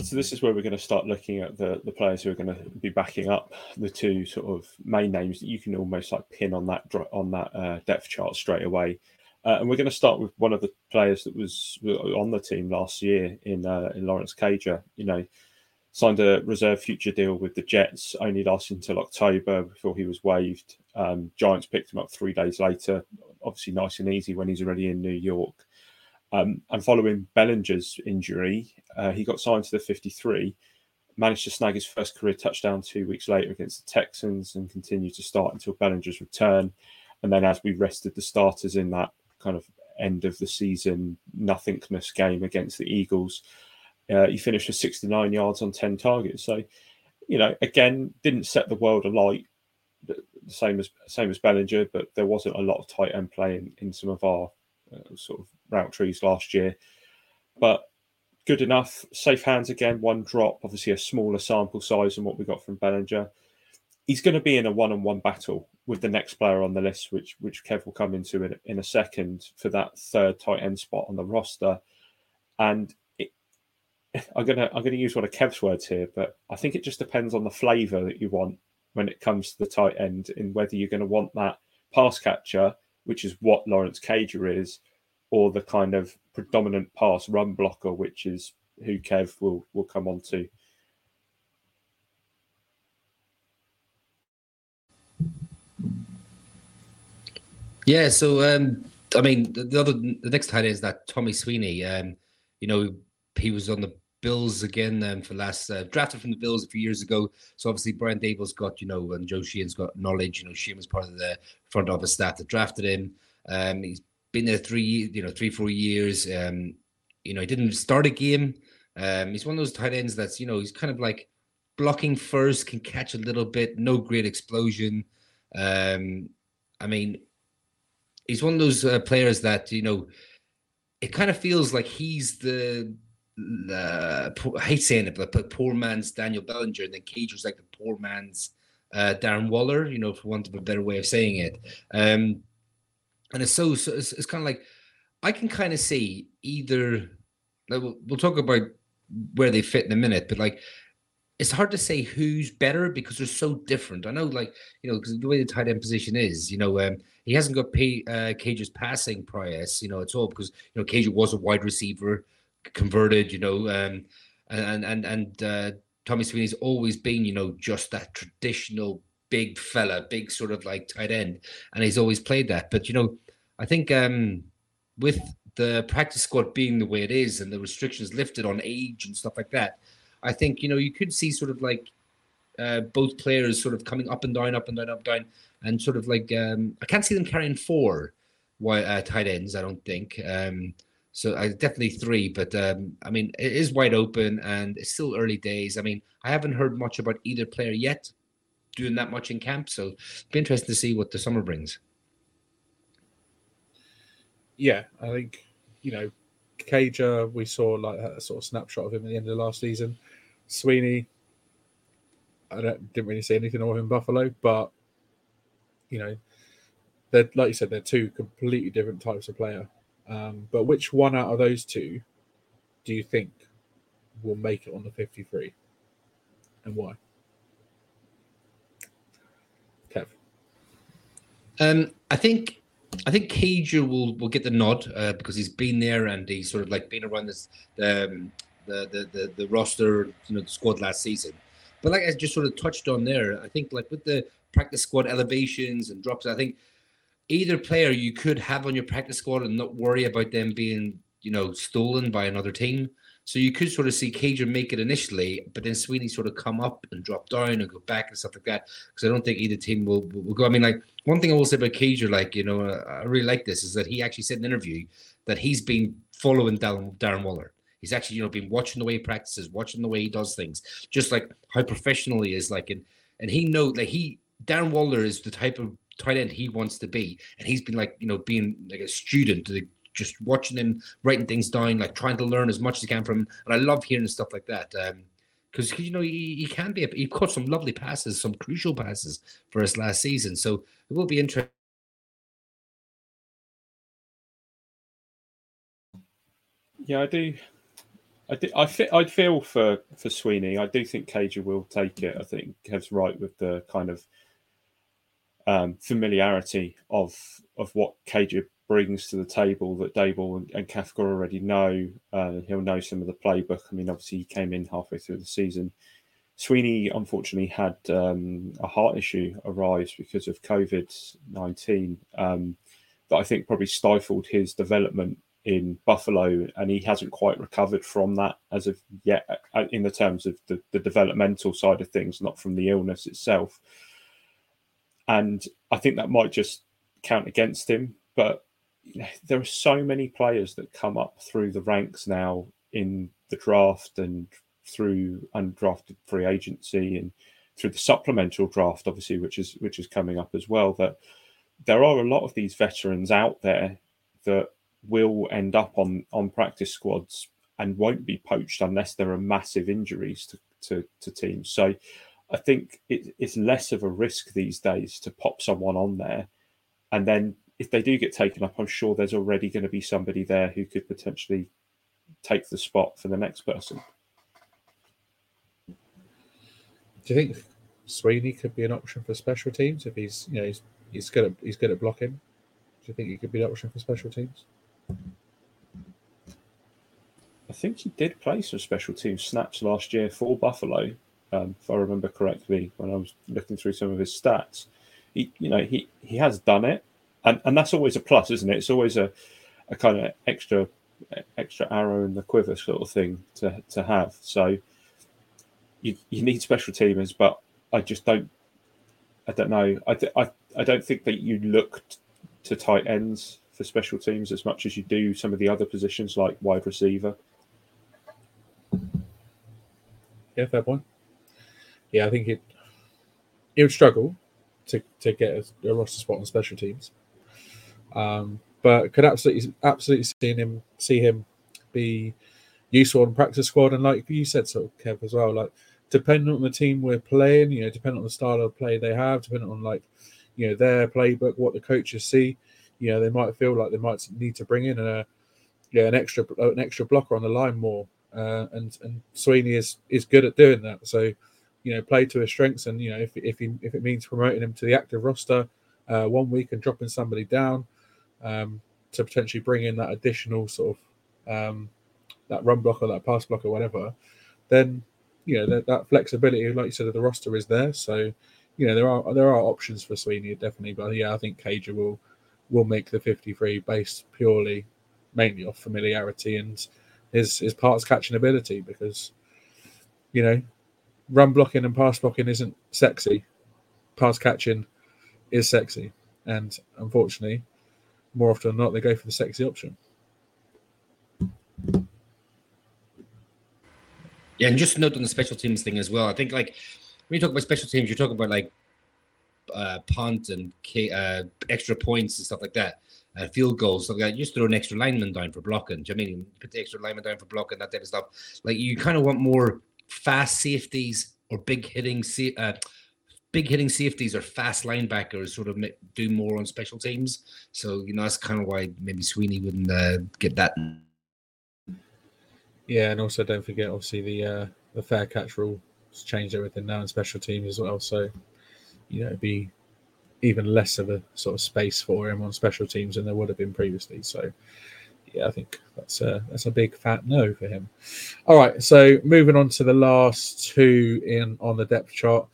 So this is where we're going to start looking at the, the players who are going to be backing up the two sort of main names that you can almost like pin on that on that uh, depth chart straight away. Uh, and we're going to start with one of the players that was on the team last year in uh, in Lawrence Cager. You know, signed a reserve future deal with the Jets, only lasted until October before he was waived. Um, Giants picked him up three days later obviously nice and easy when he's already in New York. Um, and following Bellinger's injury, uh, he got signed to the 53, managed to snag his first career touchdown two weeks later against the Texans and continued to start until Bellinger's return. And then as we rested the starters in that kind of end of the season nothingness game against the Eagles, uh, he finished with 69 yards on 10 targets. So, you know, again, didn't set the world alight, the same as same as Bellinger, but there wasn't a lot of tight end play in, in some of our uh, sort of route trees last year. But good enough, safe hands again. One drop, obviously a smaller sample size than what we got from Bellinger. He's going to be in a one-on-one battle with the next player on the list, which which Kev will come into in, in a second for that third tight end spot on the roster. And (laughs) I'm gonna I'm gonna use one of Kev's words here, but I think it just depends on the flavour that you want when it comes to the tight end in whether you're going to want that pass catcher, which is what Lawrence Cager is, or the kind of predominant pass run blocker, which is who Kev will will come on to. Yeah, so um, I mean, the, the other the next tight end is that Tommy Sweeney. Um, you know, he was on the Bills again um, for last uh, drafted from the Bills a few years ago. So obviously Brian Daboll's got you know and Joe Schoen's got knowledge. You know Sheehan was part of the front office staff that drafted him. Um, he's been there three you know three four years. Um, you know he didn't start a game. Um, he's one of those tight ends that's you know he's kind of like blocking first, can catch a little bit, no great explosion. Um, I mean, he's one of those uh, players that you know it kind of feels like he's the the I hate saying it, but, poor man's Daniel Bellinger, and then Cage was like the poor man's uh, Darren Waller, you know, for want of a better way of saying it. Um, and it's so, so it's, it's kind of like I can kind of see either. Like we'll, we'll talk about where they fit in a minute, but like it's hard to say who's better because they're so different. I know, like you know, because the way the tight end position is, you know, um, he hasn't got pay, uh, Cage's passing prowess, you know, at all because you know Cage was a wide receiver converted, you know, um, and and and uh, Tommy Sweeney's always been, you know, just that traditional big fella, big sort of like tight end, and he's always played that. But you know, I think um, with the practice squad being the way it is and the restrictions lifted on age and stuff like that, I think you know you could see sort of like uh, both players sort of coming up and down, up and down, up and down, and sort of like um, I can't see them carrying four wide, uh, tight ends. I don't think. Um, so I definitely three, but um, I mean it is wide open and it's still early days. I mean I haven't heard much about either player yet doing that much in camp, so it'll be interesting to see what the summer brings. Yeah, I think you know, Cager we saw like a sort of snapshot of him at the end of the last season. Sweeney, I didn't really see anything of him in Buffalo, but you know, they're like you said, they're two completely different types of player. Um, but which one out of those two do you think will make it on the 53 and why? Kev. Um, I think I think Cager will will get the nod uh, because he's been there and he's sort of like been around this um, the, the the the roster, you know, the squad last season. But like I just sort of touched on there, I think like with the practice squad elevations and drops, I think either player you could have on your practice squad and not worry about them being, you know, stolen by another team. So you could sort of see Cager make it initially, but then Sweeney sort of come up and drop down and go back and stuff like that. Because I don't think either team will, will go. I mean, like one thing I will say about Cager, like you know, uh, I really like this is that he actually said in an interview that he's been following Darren, Darren Waller. He's actually you know been watching the way he practices, watching the way he does things, just like how professional he is. Like and and he know that he Darren Waller is the type of tight end he wants to be, and he's been like you know being like a student, just watching him writing things down, like trying to learn as much as he can from him. And I love hearing stuff like that. Um, because you know he, he can be he caught some lovely passes, some crucial passes for us last season. So it will be interesting. Yeah, I do. I do, I feel I feel for for Sweeney. I do think Cager will take it. I think Kev's right with the kind of um, familiarity of of what Cager brings to the table that Daboll and, and Kafka already know. Uh, he'll know some of the playbook. I mean, obviously he came in halfway through the season. Sweeney unfortunately had um, a heart issue arise because of COVID nineteen um, that I think probably stifled his development in Buffalo, and he hasn't quite recovered from that as of yet, uh, in the terms of the, the developmental side of things, not from the illness itself and I think that might just count against him. But there are so many players that come up through the ranks now in the draft and through undrafted free agency and through the supplemental draft, obviously, which is which is coming up as well. That there are a lot of these veterans out there that will end up on on practice squads and won't be poached unless there are massive injuries to, to, to teams. So I think it, it's less of a risk these days to pop someone on there. And then if they do get taken up, I'm sure there's already going to be somebody there who could potentially take the spot for the next person. Do you think Sweeney could be an option for special teams if he's you know he's, he's good at he's good at blocking? Do you think he could be an option for special teams? I think he did play some special team snaps last year for Buffalo um, if I remember correctly, when I was looking through some of his stats. He, you know, he he has done it, and and that's always a plus, isn't it? It's always a a kind of extra extra arrow in the quiver sort of thing to to have. So you you need special teamers, but I just don't. I don't know. I I I don't think that you look to tight ends for special teams as much as you do some of the other positions like wide receiver. Yeah, fair point. Yeah, I think it it would struggle to, to get a, a roster spot on special teams. Um, but could absolutely absolutely see him see him be useful in practice squad and like you said sort of Kev as well, like depending on the team we're playing, you know, depending on the style of play they have, depending on like, you know, their playbook, what the coaches see, you know, they might feel like they might need to bring in a yeah, an extra an extra blocker on the line more. Uh, and and Sweeney is is good at doing that. So, you know, play to his strengths, and you know, if if he if it means promoting him to the active roster uh, one week and dropping somebody down um, to potentially bring in that additional sort of um, that run block or that pass block or whatever, then you know that, that flexibility, like you said, of the roster is there. So, you know, there are there are options for Sweeney definitely, but yeah, I think Cager will will make the 53 based purely mainly off familiarity and his his parts catching ability because you know run blocking and pass blocking isn't sexy pass catching is sexy and unfortunately more often than not they go for the sexy option Yeah, and just note on the special teams thing as well. I think like when you talk about special teams, you're talking about like uh, punt and uh, extra points and stuff like that, uh, field goals, stuff like that. You just throw an extra lineman down for blocking. Do you know I mean put the extra lineman down for blocking that type of stuff? Like you kind of want more fast safeties or big hitting, uh, big hitting safeties or fast linebackers sort of do more on special teams. So you know that's kind of why maybe Sweeney wouldn't uh, get that. Yeah, and also don't forget, obviously the uh, the fair catch rule has changed everything now in special teams as well. So you know, it'd be even less of a sort of space for him on special teams than there would have been previously. So, yeah, I think that's a that's a big fat no for him. All right, so moving on to the last two in on the depth chart,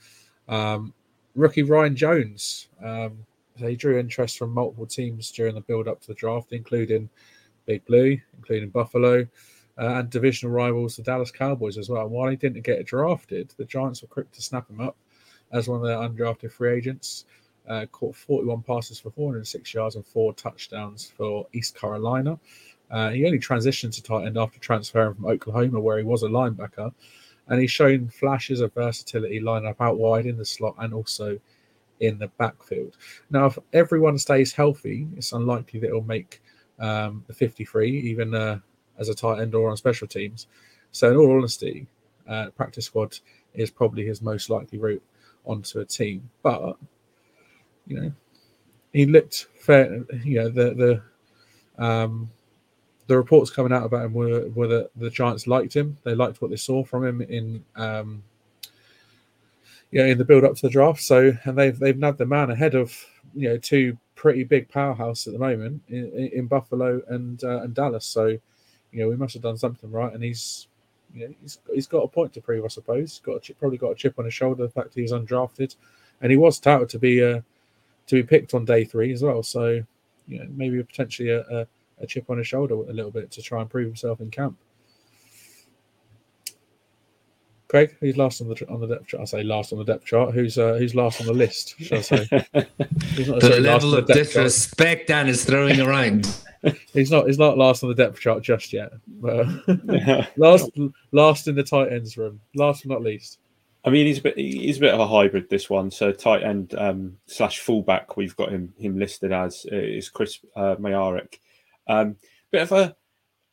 um, rookie Ryan Jones. Um, he drew interest from multiple teams during the build up to the draft, including Big Blue, including Buffalo. Uh, and divisional rivals, the Dallas Cowboys, as well. And while he didn't get drafted, the Giants were quick to snap him up as one of their undrafted free agents. Uh, caught 41 passes for 406 yards and four touchdowns for East Carolina. Uh, he only transitioned to tight end after transferring from Oklahoma, where he was a linebacker, and he's shown flashes of versatility lining up out wide in the slot and also in the backfield. Now, if everyone stays healthy, it's unlikely that he'll make um, the 53, even uh, as a tight end or on special teams. So, in all honesty, uh, practice squad is probably his most likely route onto a team. But you know, he looked fair. You know, the the um, the reports coming out about him were, were that the Giants liked him. They liked what they saw from him in um, you know in the build up to the draft. So and they've they've nabbed the man ahead of you know two pretty big powerhouse at the moment in, in Buffalo and uh, and Dallas. So you know we must have done something right, and he's you know, he's he's got a point to prove, I suppose. He's got a chip, probably got a chip on his shoulder the fact he's undrafted, and he was touted to be uh, to be picked on day three as well. So you know maybe potentially a, a, a chip on his shoulder a little bit to try and prove himself in camp. Craig, who's last on the on the depth chart? I say last on the depth chart. Who's uh, who's last on the list? Shall I say? (laughs) the level of disrespect Dan is throwing around. (laughs) he's not he's not last on the depth chart just yet. But (laughs) last last in the tight ends room. Last but not least. I mean, he's a bit he's a bit of a hybrid. This one, so tight end um, slash fullback. We've got him him listed as uh, is Chris uh, Myarick. Um, bit of a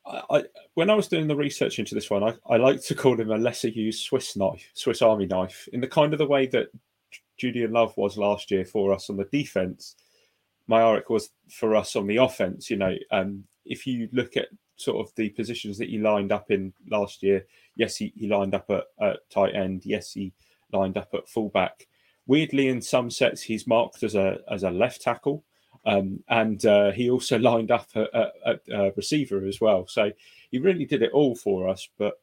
I, when I was doing the research into this one, I, I like to call him a lesser used Swiss knife, Swiss Army knife, in the kind of the way that Julian Love was last year for us on the defense. Myarick was for us on the offense. You know, um, if you look at sort of the positions that he lined up in last year, yes, he, he lined up at, at tight end. Yes, he lined up at fullback. Weirdly, in some sets, he's marked as a as a left tackle. Um, and uh, he also (laughs) lined up at, uh, receiver as well. So he really did it all for us. But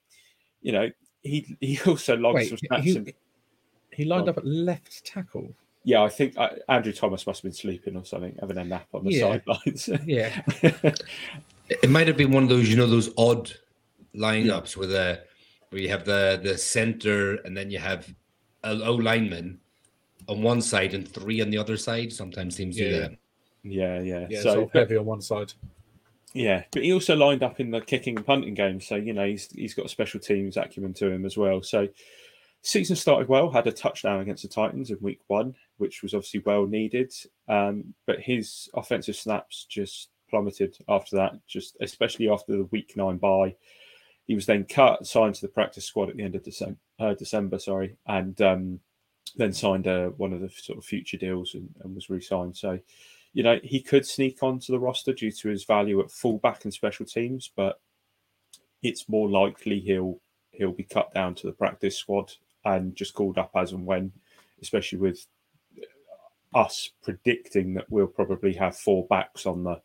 you know, he he (laughs) also logged Wait, some stats. He, in... he lined up at left tackle. Yeah, I think uh, Andrew Thomas must have been sleeping or something, having a nap on the yeah. sidelines. yeah. (laughs) It might have been one of those, you know, those odd lineups where the where you have the the center and then you have a low lineman on one side and three on the other side. Sometimes teams do Yeah. that. Yeah, yeah. Yeah, so sort of heavy on one side. Yeah, but he also lined up in the kicking and punting game, so you know he's he's got a special teams acumen to him as well. So season started well, had a touchdown against the Titans in week one, which was obviously well needed. Um, but his offensive snaps just plummeted after that, just especially after the week nine bye. He was then cut, signed to the practice squad at the end of December, uh, December sorry, and um, then signed uh, one of the sort of future deals and, and was re-signed. So you know, he could sneak onto the roster due to his value at fullback and special teams, but it's more likely he'll he'll be cut down to the practice squad and just called up as and when, especially with us predicting that we'll probably have four backs on the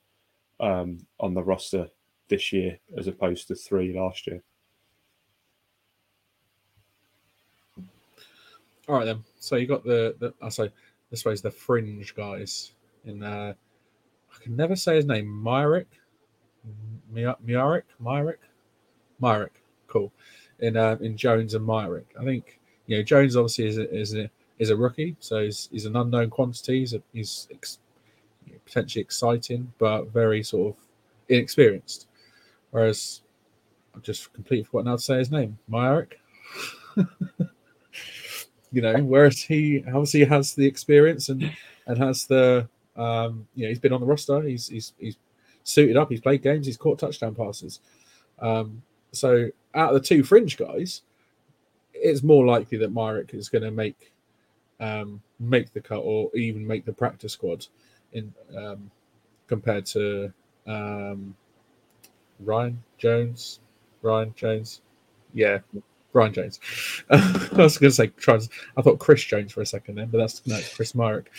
um, on the roster this year as opposed to three last year. All right then. So you got the, the I say I suppose the fringe guys in uh I can never say his name. Myrick, Myrick, Myrick, Myrick. Cool. In uh, in Jones and Myrick. I think you know Jones obviously is a, is a is a rookie, so he's, he's an unknown quantity. He's a, he's potentially exciting, but very sort of inexperienced. Whereas I've just completely forgotten how to say his name. Myrick. (laughs) you know, whereas he obviously has the experience and and has the um, you know he's been on the roster. He's he's he's suited up. He's played games. He's caught touchdown passes. Um, so out of the two fringe guys, it's more likely that Myrick is going to make um, make the cut or even make the practice squad in um, compared to um, Ryan Jones. Ryan Jones, yeah, Ryan Jones. (laughs) I was going to say trans. I thought Chris Jones for a second then, but that's no, Chris Myrick.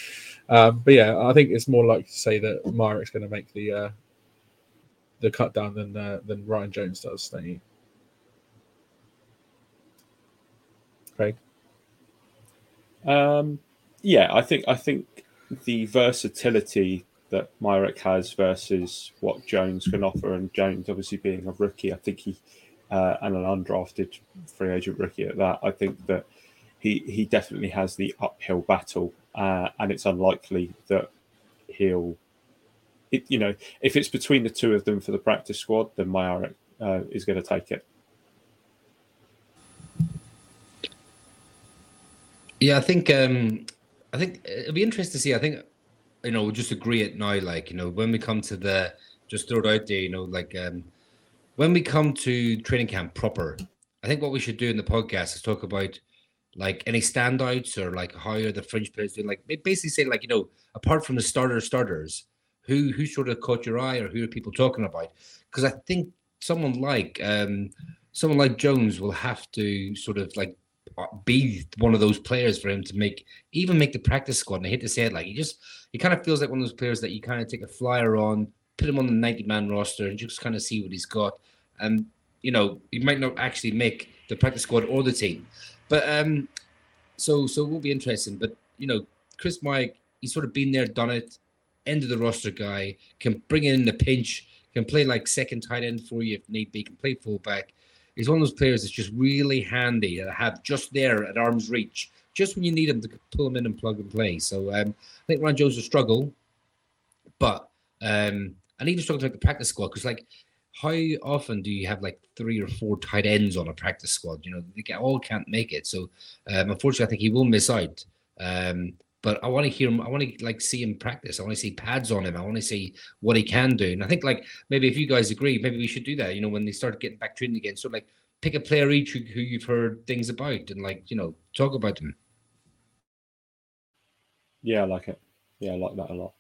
Um, but yeah, I think it's more likely to say that Myrick's going to make the uh, the cut down than uh, than Ryan Jones does. Don't you? Craig. Um, yeah, I think I think the versatility that Myrick has versus what Jones can offer, and Jones obviously being a rookie, I think he uh, and an undrafted free agent rookie at that, I think that he he definitely has the uphill battle, uh, and it's unlikely that he'll. It, you know, if it's between the two of them for the practice squad, then Myrick uh, is going to take it. Yeah, I think um I think it'll be interesting to see. I think you know, we'll just agree it now, like, you know, when we come to the just throw it out there, you know, like um when we come to training camp proper, I think what we should do in the podcast is talk about like any standouts or like how are the fringe players doing, like basically say like, you know, apart from the starter starters, who who sort of caught your eye or who are people talking about? Because I think someone like um someone like Jones will have to sort of like be one of those players for him to make even make the practice squad. And I hate to say it, like he just he kind of feels like one of those players that you kind of take a flyer on, put him on the 90 man roster, and just kind of see what he's got. And you know, he might not actually make the practice squad or the team. But um so so it will be interesting. But you know, Chris Mike, he's sort of been there, done it, end of the roster guy, can bring in the pinch, can play like second tight end for you if need be, can play fullback he's one of those players that's just really handy to have just there at arm's reach, just when you need him to pull him in and plug and play. So um, I think Ryan Jones will struggle, but um, I need to struggle make the practice squad because, like, how often do you have like three or four tight ends on a practice squad? You know, they all can't make it. So um, unfortunately, I think he will miss out. Um, but I want to hear him. I want to like see him practice. I want to see pads on him. I want to see what he can do. And I think like maybe if you guys agree, maybe we should do that. You know, when they start getting back training again, so like pick a player each who, who you've heard things about and like you know talk about them. Yeah, I like it. Yeah, I like that a lot.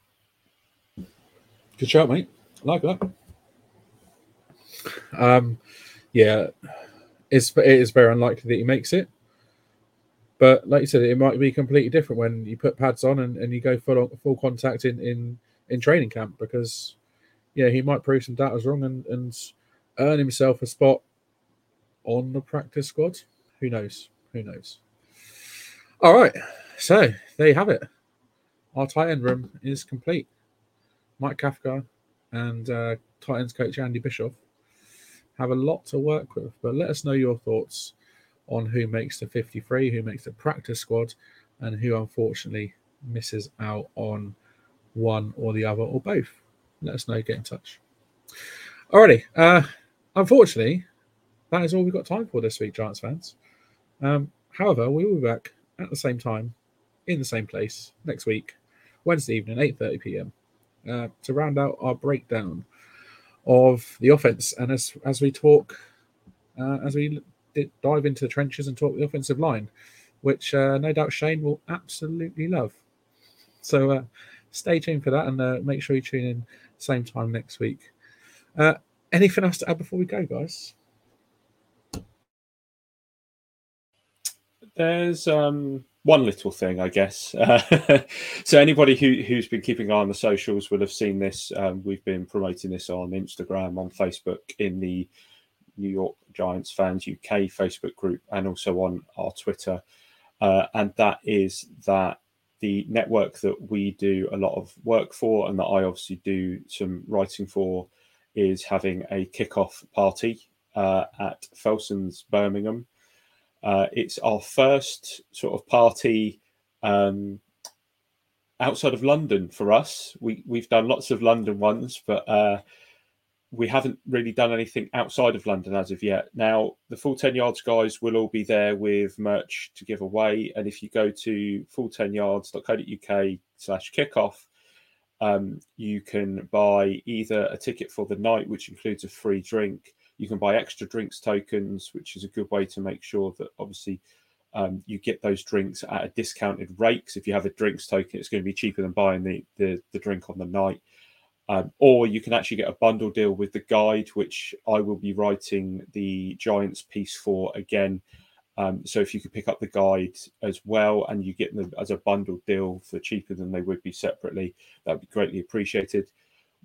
Good shout, mate. I like that. Um, yeah, it's it is very unlikely that he makes it. But like you said, it might be completely different when you put pads on and, and you go full on, full contact in, in in training camp because yeah, he might prove some doubters wrong and, and earn himself a spot on the practice squad. Who knows? Who knows? All right, so there you have it. Our tight end room is complete. Mike Kafka and uh, tight ends coach Andy Bischoff have a lot to work with. But let us know your thoughts on who makes the 53, who makes the practice squad, and who unfortunately misses out on one or the other or both. Let us know. Get in touch. Alrighty. Uh, unfortunately, that is all we've got time for this week, Giants fans. Um, however, we will be back at the same time, in the same place next week, Wednesday evening, 8:30 p.m. Uh, to round out our breakdown of the offense, and as as we talk, uh, as we dive into the trenches and talk the offensive line, which uh, no doubt Shane will absolutely love. So uh, stay tuned for that, and uh, make sure you tune in same time next week. Uh, anything else to add before we go, guys? There's um, one little thing, I guess. (laughs) So anybody who, who's been keeping an eye on the socials will have seen this. Um, we've been promoting this on Instagram, on Facebook, in the New York Giants fans UK Facebook group, and also on our Twitter. Uh, and that is that the network that we do a lot of work for, and that I obviously do some writing for, is having a kickoff party uh, at Felson's Birmingham uh, it's our first sort of party um, outside of London for us. We we've done lots of London ones, but uh, we haven't really done anything outside of London as of yet. Now the full ten yards guys will all be there with merch to give away, and if you go to full10yards.co.uk slash kickoff. Um, you can buy either a ticket for the night, which includes a free drink, you can buy extra drinks tokens, which is a good way to make sure that obviously um, you get those drinks at a discounted rate. Because if you have a drinks token, it's going to be cheaper than buying the, the, the drink on the night. Um, or you can actually get a bundle deal with the guide, which I will be writing the Giants piece for again. Um, so if you could pick up the guide as well and you get them as a bundle deal for cheaper than they would be separately, that would be greatly appreciated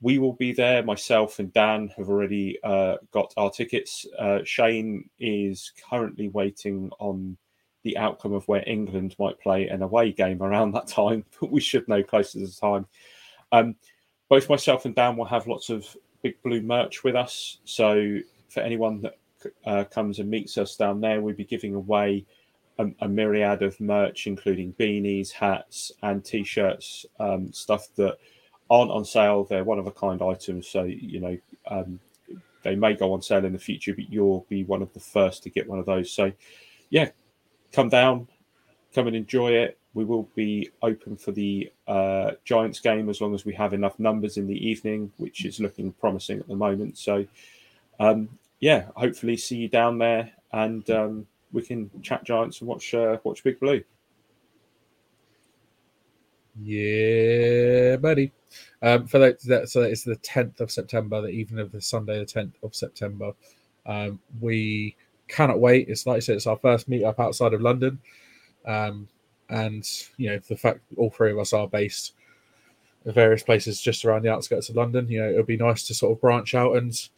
we will be there. Myself and Dan have already uh, got our tickets. Uh, Shane is currently waiting on the outcome of where England might play an away game around that time, (laughs) but we should know closer to the time. Um, both myself and Dan will have lots of big blue merch with us. So for anyone that uh, comes and meets us down there, we'll be giving away a, a myriad of merch, including beanies, hats, and t-shirts, um, stuff that aren't on sale. They're one of a kind items, so you know um, they may go on sale in the future, but you'll be one of the first to get one of those. So, yeah, come down, come and enjoy it. We will be open for the uh, Giants game as long as we have enough numbers in the evening, which is looking promising at the moment. So, um, yeah, hopefully see you down there, and um, we can chat Giants and watch uh, watch Big Blue. Yeah, buddy. Um, for that, that, so it's the 10th of September, the evening of the Sunday, the 10th of September. Um, we cannot wait. It's like I said, it's our first meet up outside of London. Um, and, you know, the fact all three of us are based in various places just around the outskirts of London, you know, it would be nice to sort of branch out and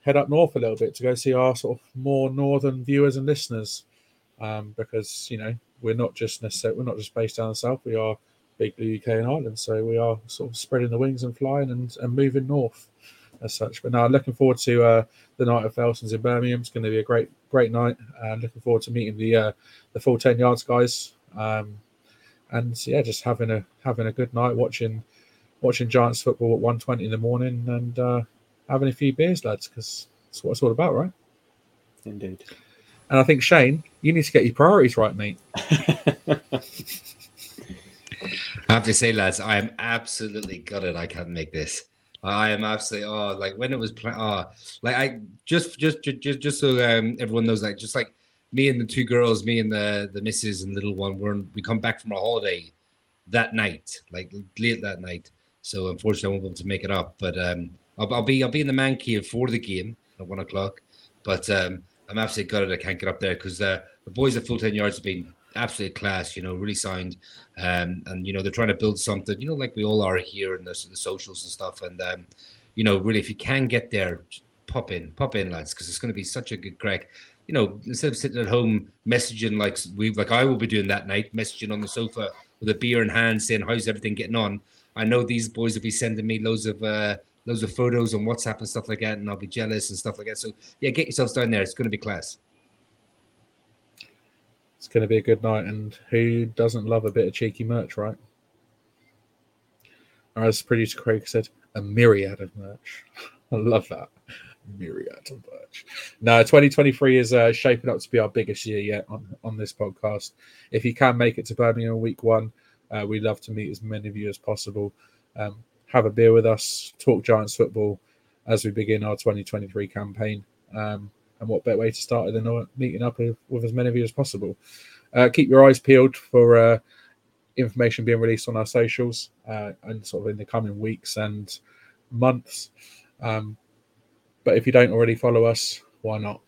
head up north a little bit to go see our sort of more northern viewers and listeners. Um, because, you know, we're not just necessarily, we're not just based down south, we are Big Blue UK and Ireland. So we are sort of spreading the wings and flying and, and moving north as such. But now looking forward to uh, the night of Felsons in Birmingham. It's going to be a great great night, and looking forward to meeting the uh, the full ten yards guys. Um, and yeah, just having a having a good night watching watching Giants football at one twenty in the morning and uh, having a few beers, lads, because that's what it's all about, right? Indeed. And I think Shane, you need to get your priorities right, mate. (laughs) I have to say, lads, I am absolutely gutted. I can't make this. I am absolutely oh, like when it was playing. Oh, like I just, just, just, just so um, everyone knows, like just like me and the two girls, me and the the missus and little one, we're we come back from a holiday that night, like late that night. So unfortunately, I won't be able to make it up. But um, I'll, I'll be I'll be in the man cave for the game at one o'clock. But um, I'm absolutely gutted I can't get up there because uh, the boys at full ten yards have been absolute class, you know, really signed. Um, and, you know, they're trying to build something, you know, like we all are here in the, the socials and stuff. And, um, you know, really, if you can get there, pop in, pop in, lads, because it's going to be such a good crack. You know, instead of sitting at home messaging like we, like I will be doing that night, messaging on the sofa with a beer in hand, saying how's everything getting on. I know these boys will be sending me loads of uh, loads of photos on WhatsApp and stuff like that, and I'll be jealous and stuff like that. So yeah, get yourselves down there. It's going to be class. It's going to be a good night, and who doesn't love a bit of cheeky merch, right? As producer Craig said, a myriad of merch. (laughs) I love that. Myriad of merch. No, 2023 is uh, shaping up to be our biggest year yet on, on this podcast. If you can make it to Birmingham week one, uh, we'd love to meet as many of you as possible. Um, have a beer with us, talk Giants football as we begin our 2023 campaign. Um, and what better way to start it than meeting up with, with as many of you as possible? Uh, keep your eyes peeled for uh, information being released on our socials uh, and sort of in the coming weeks and months. Um, but if you don't already follow us, why not?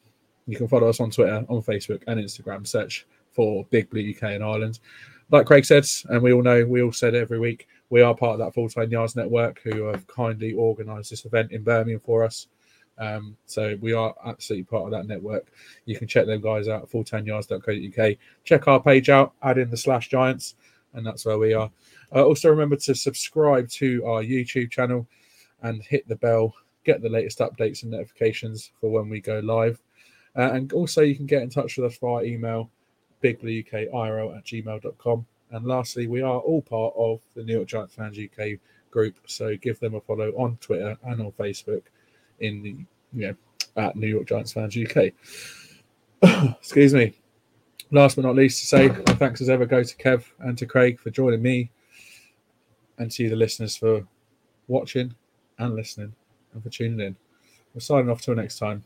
You can follow us on Twitter, on Facebook, and Instagram. Search for Big Blue UK and Ireland. Like Craig said, and we all know, we all said every week, we are part of that Full Ten Yards Network who have kindly organised this event in Birmingham for us. Um, so we are absolutely part of that network. You can check them guys out at full10yards.co.uk. Check our page out, add in the slash giants, and that's where we are. Uh, also, remember to subscribe to our YouTube channel and hit the bell, get the latest updates and notifications for when we go live. Uh, and also, you can get in touch with us via email, bigblueukirl at gmail.com. And lastly, we are all part of the New York Giants Fans UK group. So give them a follow on Twitter and on Facebook in the you know at New York Giants Fans UK. (coughs) Excuse me. Last but not least, to say thanks as ever go to Kev and to Craig for joining me, and to you, the listeners, for watching and listening for tuning in. We're signing off till next time.